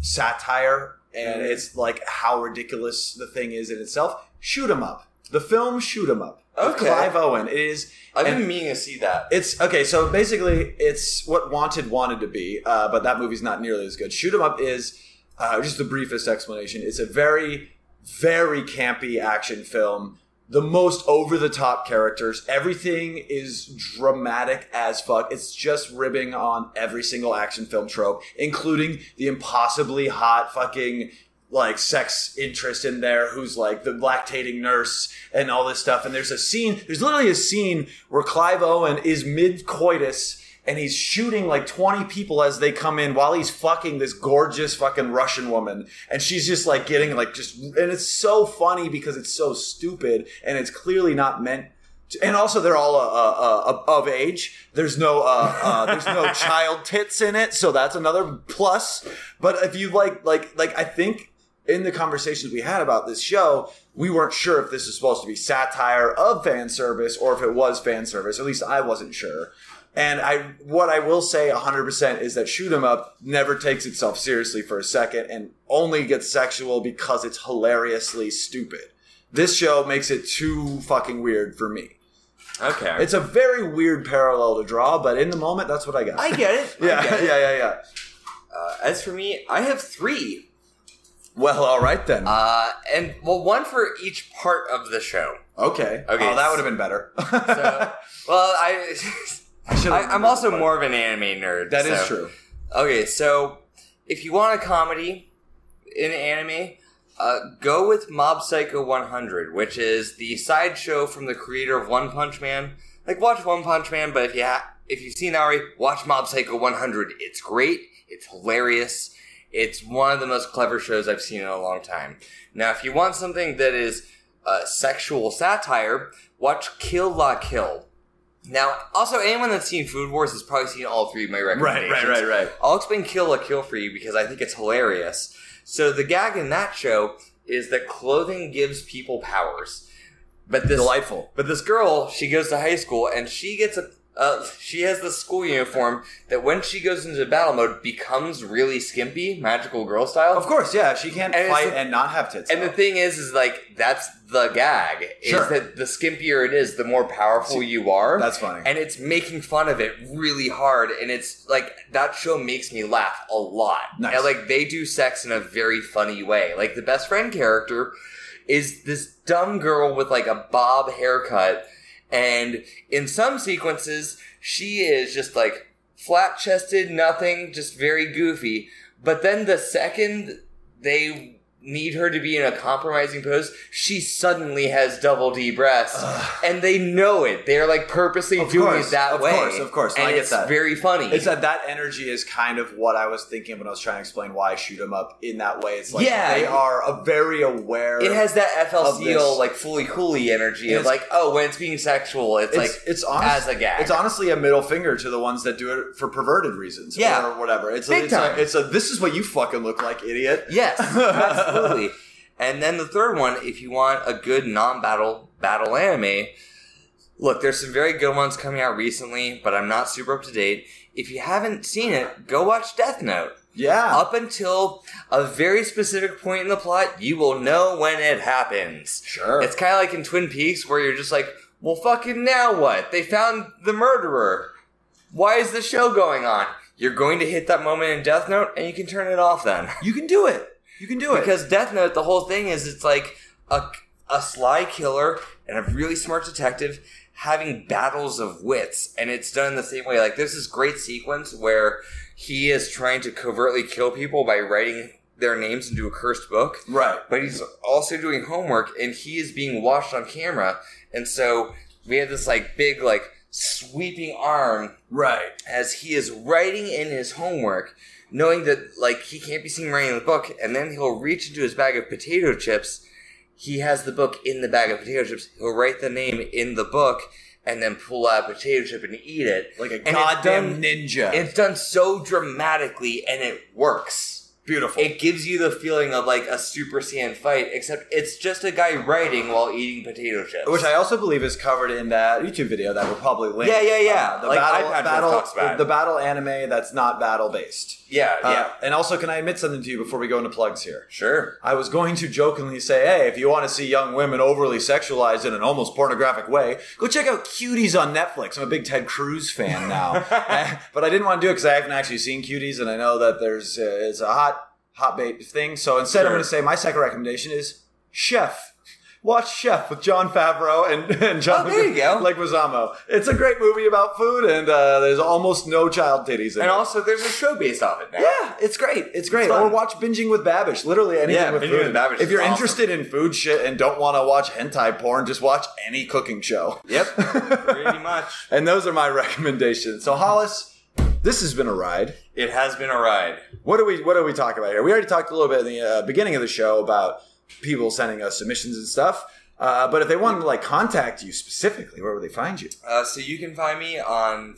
S1: satire and
S3: Mhm.
S1: it's like how ridiculous the thing is in itself, shoot 'em up. The film Shoot 'em Up.
S3: Okay.
S1: Clive Owen. It is
S3: I've been meaning to see that.
S1: it's okay. So basically, it's what Wanted wanted to be, uh, but that movie's not nearly as good. Shoot 'em up is uh, just the briefest explanation. It's a very, very campy action film. The most over the top characters. Everything is dramatic as fuck. It's just ribbing on every single action film trope, including the impossibly hot fucking like sex interest in there who's like the lactating nurse and all this stuff. And there's a scene, there's literally a scene where Clive Owen is mid coitus and he's shooting like 20 people as they come in while he's fucking this gorgeous fucking Russian woman. And she's just like getting like just, and it's so funny because it's so stupid and it's clearly not meant to- and also, they're all uh, uh, uh, of age. There's no uh, uh, there's no child tits in it, so that's another plus. But if you like, like, like, I think in the conversations we had about this show, we weren't sure if this was supposed to be satire of fan service or if it was fan service. At least I wasn't sure. And I, what I will say 100% is that Shoot 'em Up never takes itself seriously for a second and only gets sexual because it's hilariously stupid. This show makes it too fucking weird for me.
S3: Okay.
S1: It's a very weird parallel to draw, but in the moment, that's what I got.
S3: I get it. I
S1: yeah,
S3: get it.
S1: yeah, yeah, yeah.
S3: Uh, as for me, I have three.
S1: Well, all right then.
S3: Uh, and well, one for each part of the show.
S1: okay.
S3: okay,
S1: Oh, that would have been better.
S3: So, well, I, I I'm also more of an anime nerd.
S1: That is
S3: so-
S1: true.
S3: Okay, so if you want a comedy in anime, uh, go with Mob Psycho 100, which is the sideshow from the creator of One Punch Man. Like, watch One Punch Man, but if you ha- if you've seen Ari, watch Mob Psycho 100. It's great. It's hilarious. It's one of the most clever shows I've seen in a long time. Now, if you want something that is uh, sexual satire, watch Kill La Kill. Now, also, anyone that's seen Food Wars has probably seen all three of my recommendations.
S1: right. Right, right, right.
S3: I'll explain Kill La Kill for you because I think it's hilarious. So the gag in that show is that clothing gives people powers. But this
S1: Delightful.
S3: But this girl, she goes to high school and she gets a uh, she has the school uniform that when she goes into battle mode becomes really skimpy, magical girl style.
S1: Of course, yeah. She can't
S3: And
S1: fight
S3: the-
S1: and not have tits.
S3: And the thing is, is like that's the gag.
S1: Sure.
S3: Is that the skimpier it is, the more powerful you are.
S1: That's funny.
S3: And it's making fun of it really hard, and it's like that show makes me laugh a lot.
S1: Nice.
S3: And like they do sex in a very funny way. Like the best friend character is this dumb girl with like a bob haircut, and in some sequences she is just like flat chested, nothing, just very goofy. But then the second they need her to be in a compromising pose, she suddenly has double D breasts, and they know it. They're like purposely
S1: Of
S3: doing
S1: course,
S3: it that
S1: of
S3: way.
S1: Of course, of course. No,
S3: and
S1: I get
S3: it's
S1: that.
S3: very funny.
S1: It's that that energy is kind of what I was thinking when I was trying to explain why I shoot 'em up in that way. It's like
S3: Yeah.
S1: they are a very aware.
S3: it has that FL
S1: of
S3: Steel
S1: this.
S3: like Fooly Cooly energy of like, oh, when it's being sexual, it's,
S1: It's
S3: like
S1: it's honest,
S3: as a gag.
S1: It's honestly a middle finger to the ones that do it for perverted reasons,
S3: Yeah.
S1: or whatever. It's
S3: Big
S1: it's
S3: time.
S1: A, it's a this is what you fucking look like, idiot.
S3: Yes, absolutely. And then the third one, if you want a good non-battle battle anime, look, there's some very good ones coming out recently, but I'm not super up to date. If you haven't seen it, go watch Death Note.
S1: Yeah,
S3: Up until a very specific point in the plot, you will know when it happens.
S1: sure.
S3: It's kind of like in Twin Peaks where you're just like, well, fucking now what? They found the murderer. Why is the show going on? You're going to hit that moment in Death Note and you can turn it off then.
S1: you can do it. You can do it
S3: Because Death Note, the whole thing is it's like a, a sly killer and a really smart detective having battles of wits. And it's done in the same way. Like, there's this great sequence where he is trying to covertly kill people by writing their names into a cursed book
S1: right.
S3: but he's also doing homework and he is being watched on camera and so we have this like big like sweeping arm
S1: Right.
S3: as he is writing in his homework knowing that like he can't be seen writing the book and then he'll reach into his bag of potato chips. He has the book in the bag of potato chips. He'll write the name in the book and then pull out a potato chip and eat it.
S1: Like a
S3: And it's
S1: goddamn
S3: done-
S1: ninja.
S3: it's done so dramatically and it works
S1: beautiful.
S3: it gives you the feeling of like a Super Saiyan fight, except it's just a guy writing while eating potato chips.
S1: which I also believe is covered in that YouTube video that we'll probably link.
S3: Yeah, yeah, yeah.
S1: Uh, the
S3: Like
S1: battle, battle,
S3: talks about
S1: the battle anime that's not battle based.
S3: yeah,
S1: Uh,
S3: yeah,
S1: And also, can I admit something to you before we go into plugs here?
S3: sure.
S1: I was going to jokingly say, hey, if you want to see young women overly sexualized in an almost pornographic way, go check out Cuties on Netflix. I'm a big Ted Cruz fan now. But I didn't want to do it because I haven't actually seen Cuties, and I know that there's uh, it's a hot, hot bait thing. So instead, I'm going to say my second recommendation is Chef. Watch Chef with Jon Favreau and, and John
S3: Oh, there you go.
S1: Leguizamo. It's a great movie about food, and uh, there's almost no child titties in
S3: And
S1: it.
S3: also, there's a show based off it now.
S1: Yeah, it's great. It's great.
S3: It's
S1: or watch Binging with Babish. Literally anything
S3: Yeah,
S1: with
S3: Binging
S1: food.
S3: with Babish
S1: if you're
S3: awesome.
S1: interested in food shit and don't want to watch hentai porn, just watch any cooking show.
S3: Yep, pretty much.
S1: And those are my recommendations. So Hollis, this has been a ride.
S3: It has been a ride.
S1: What do we What do we talk about here? We already talked a little bit in the uh, beginning of the show about people sending us submissions and stuff. Uh, but if they wanted to like contact you specifically, where would they find you?
S3: Uh, so you can find me on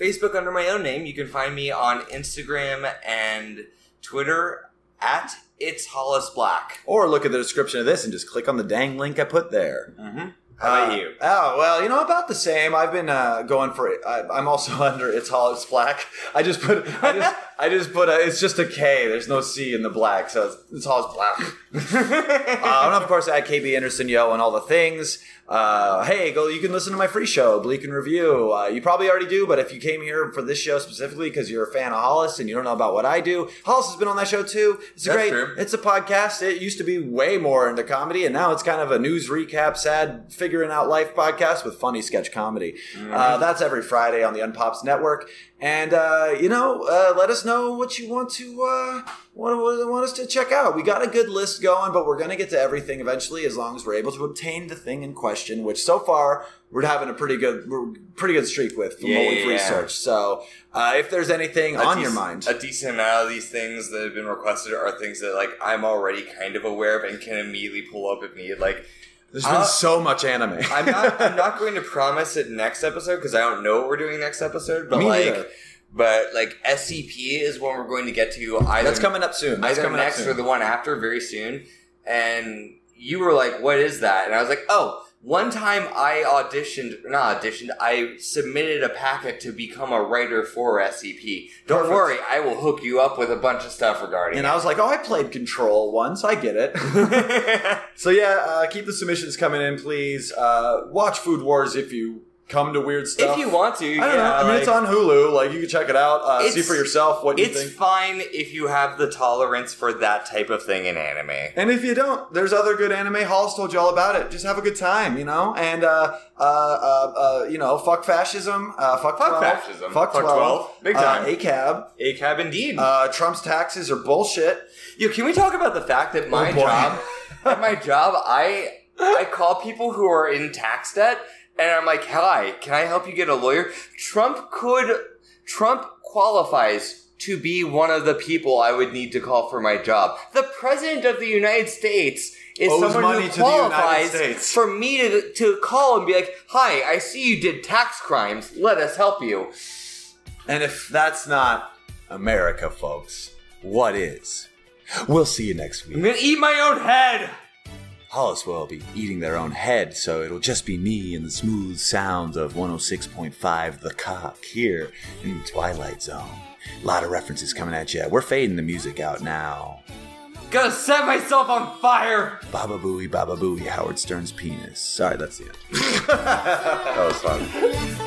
S3: Facebook under my own name. You can find me on Instagram and Twitter at it's Hollis Black.
S1: Or look at the description of this and just click on the dang link I put there.
S3: Mm-hmm. How about
S1: Uh,
S3: you?
S1: Oh well, you know about the same. I've been uh, going for. I, I'm also under. It's all it's black. I just put. I just. I just put a. It's just a K. There's no C in the black, so it's, it's all black. uh, and of course, at KB Anderson Yo and all the things. Uh, hey, go! You can listen to my free show, Bleak in Review. Uh, you probably already do, but if you came here for this show specifically because you're a fan of Hollis and you don't know about what I do, Hollis has been on that show too. It's a
S3: That's
S1: great.
S3: true.
S1: It's a podcast. It used to be way more into comedy, and now it's kind of a news recap, sad figuring out life podcast with funny sketch comedy. Uh, that's every Friday on the Unpops Network. And uh, you know, uh, let us know what you want to uh, want, want, want us to check out. We got a good list going, but we're going to get to everything eventually, as long as we're able to obtain the thing in question. Which so far we're having a pretty good, we're pretty good streak with from
S3: Yeah,
S1: what we've
S3: yeah, yeah.
S1: researched. So uh, if there's anything
S3: A
S1: on your mind,
S3: A decent amount of these things that have been requested are things that like I'm already kind of aware of and can immediately pull up if needed. Like
S1: there's been
S3: uh,
S1: so much anime.
S3: I'm not I'm not going to promise it next episode because I don't know what we're doing next episode. But
S1: Me
S3: like,
S1: neither.
S3: but like SCP is one we're going to get to either
S1: That's coming up soon. That's
S3: either
S1: coming
S3: next or the one after very soon. And you were like, "What is that?" And I was like, "Oh." One time I auditioned, not auditioned, I submitted a packet to become a writer for SCP. Don't
S1: Perfect.
S3: worry, I will hook you up with a bunch of stuff regarding
S1: And
S3: it.
S1: I was like, oh, I played Control once. I get it. so yeah, uh, keep the submissions coming in, please. Uh, watch Food Wars if you come to weird stuff.
S3: if you want to,
S1: I don't
S3: yeah,
S1: know. I mean, it's on Hulu. Like you can check it out. Uh, see for yourself what you
S3: It's
S1: think.
S3: fine if you have the tolerance for that type of thing in anime.
S1: And if you don't, there's other good anime. Hall's told you all about it. Just have a good time, you know. And uh, uh, uh, uh, you know, fuck fascism. Uh, fuck,
S3: Fuck
S1: 12,
S3: fascism.
S1: Fuck
S3: Fuck
S1: 12.
S3: 12. Big time.
S1: Uh, ACAB.
S3: ACAB indeed.
S1: Uh, Trump's taxes are bullshit.
S3: Yo, can we talk about the fact that my
S1: Oh,
S3: job, at my job, I I call people who are in tax debt, and I'm like, "Hi, can I help you get a lawyer?" Trump could, Trump qualifies to be one of the people I would need to call for my job. The president of the United States is
S1: Owes
S3: someone who
S1: to the United
S3: qualifies for me to to call and be like, "Hi, I see you did tax crimes. Let us help you."
S1: And if that's not America, folks, what is? We'll see you next week.
S3: I'm gonna eat my own head.
S1: Hollis will be eating their own head, so it'll just be me and the smooth sounds of 106.5 The Cock here in the Twilight Zone. A lot of references coming at you. We're fading the music out now.
S3: Gonna set myself on fire.
S1: Baba Booey, Baba Booey, Howard Stern's penis. Sorry, that's the end.
S3: That was fun.
S5: If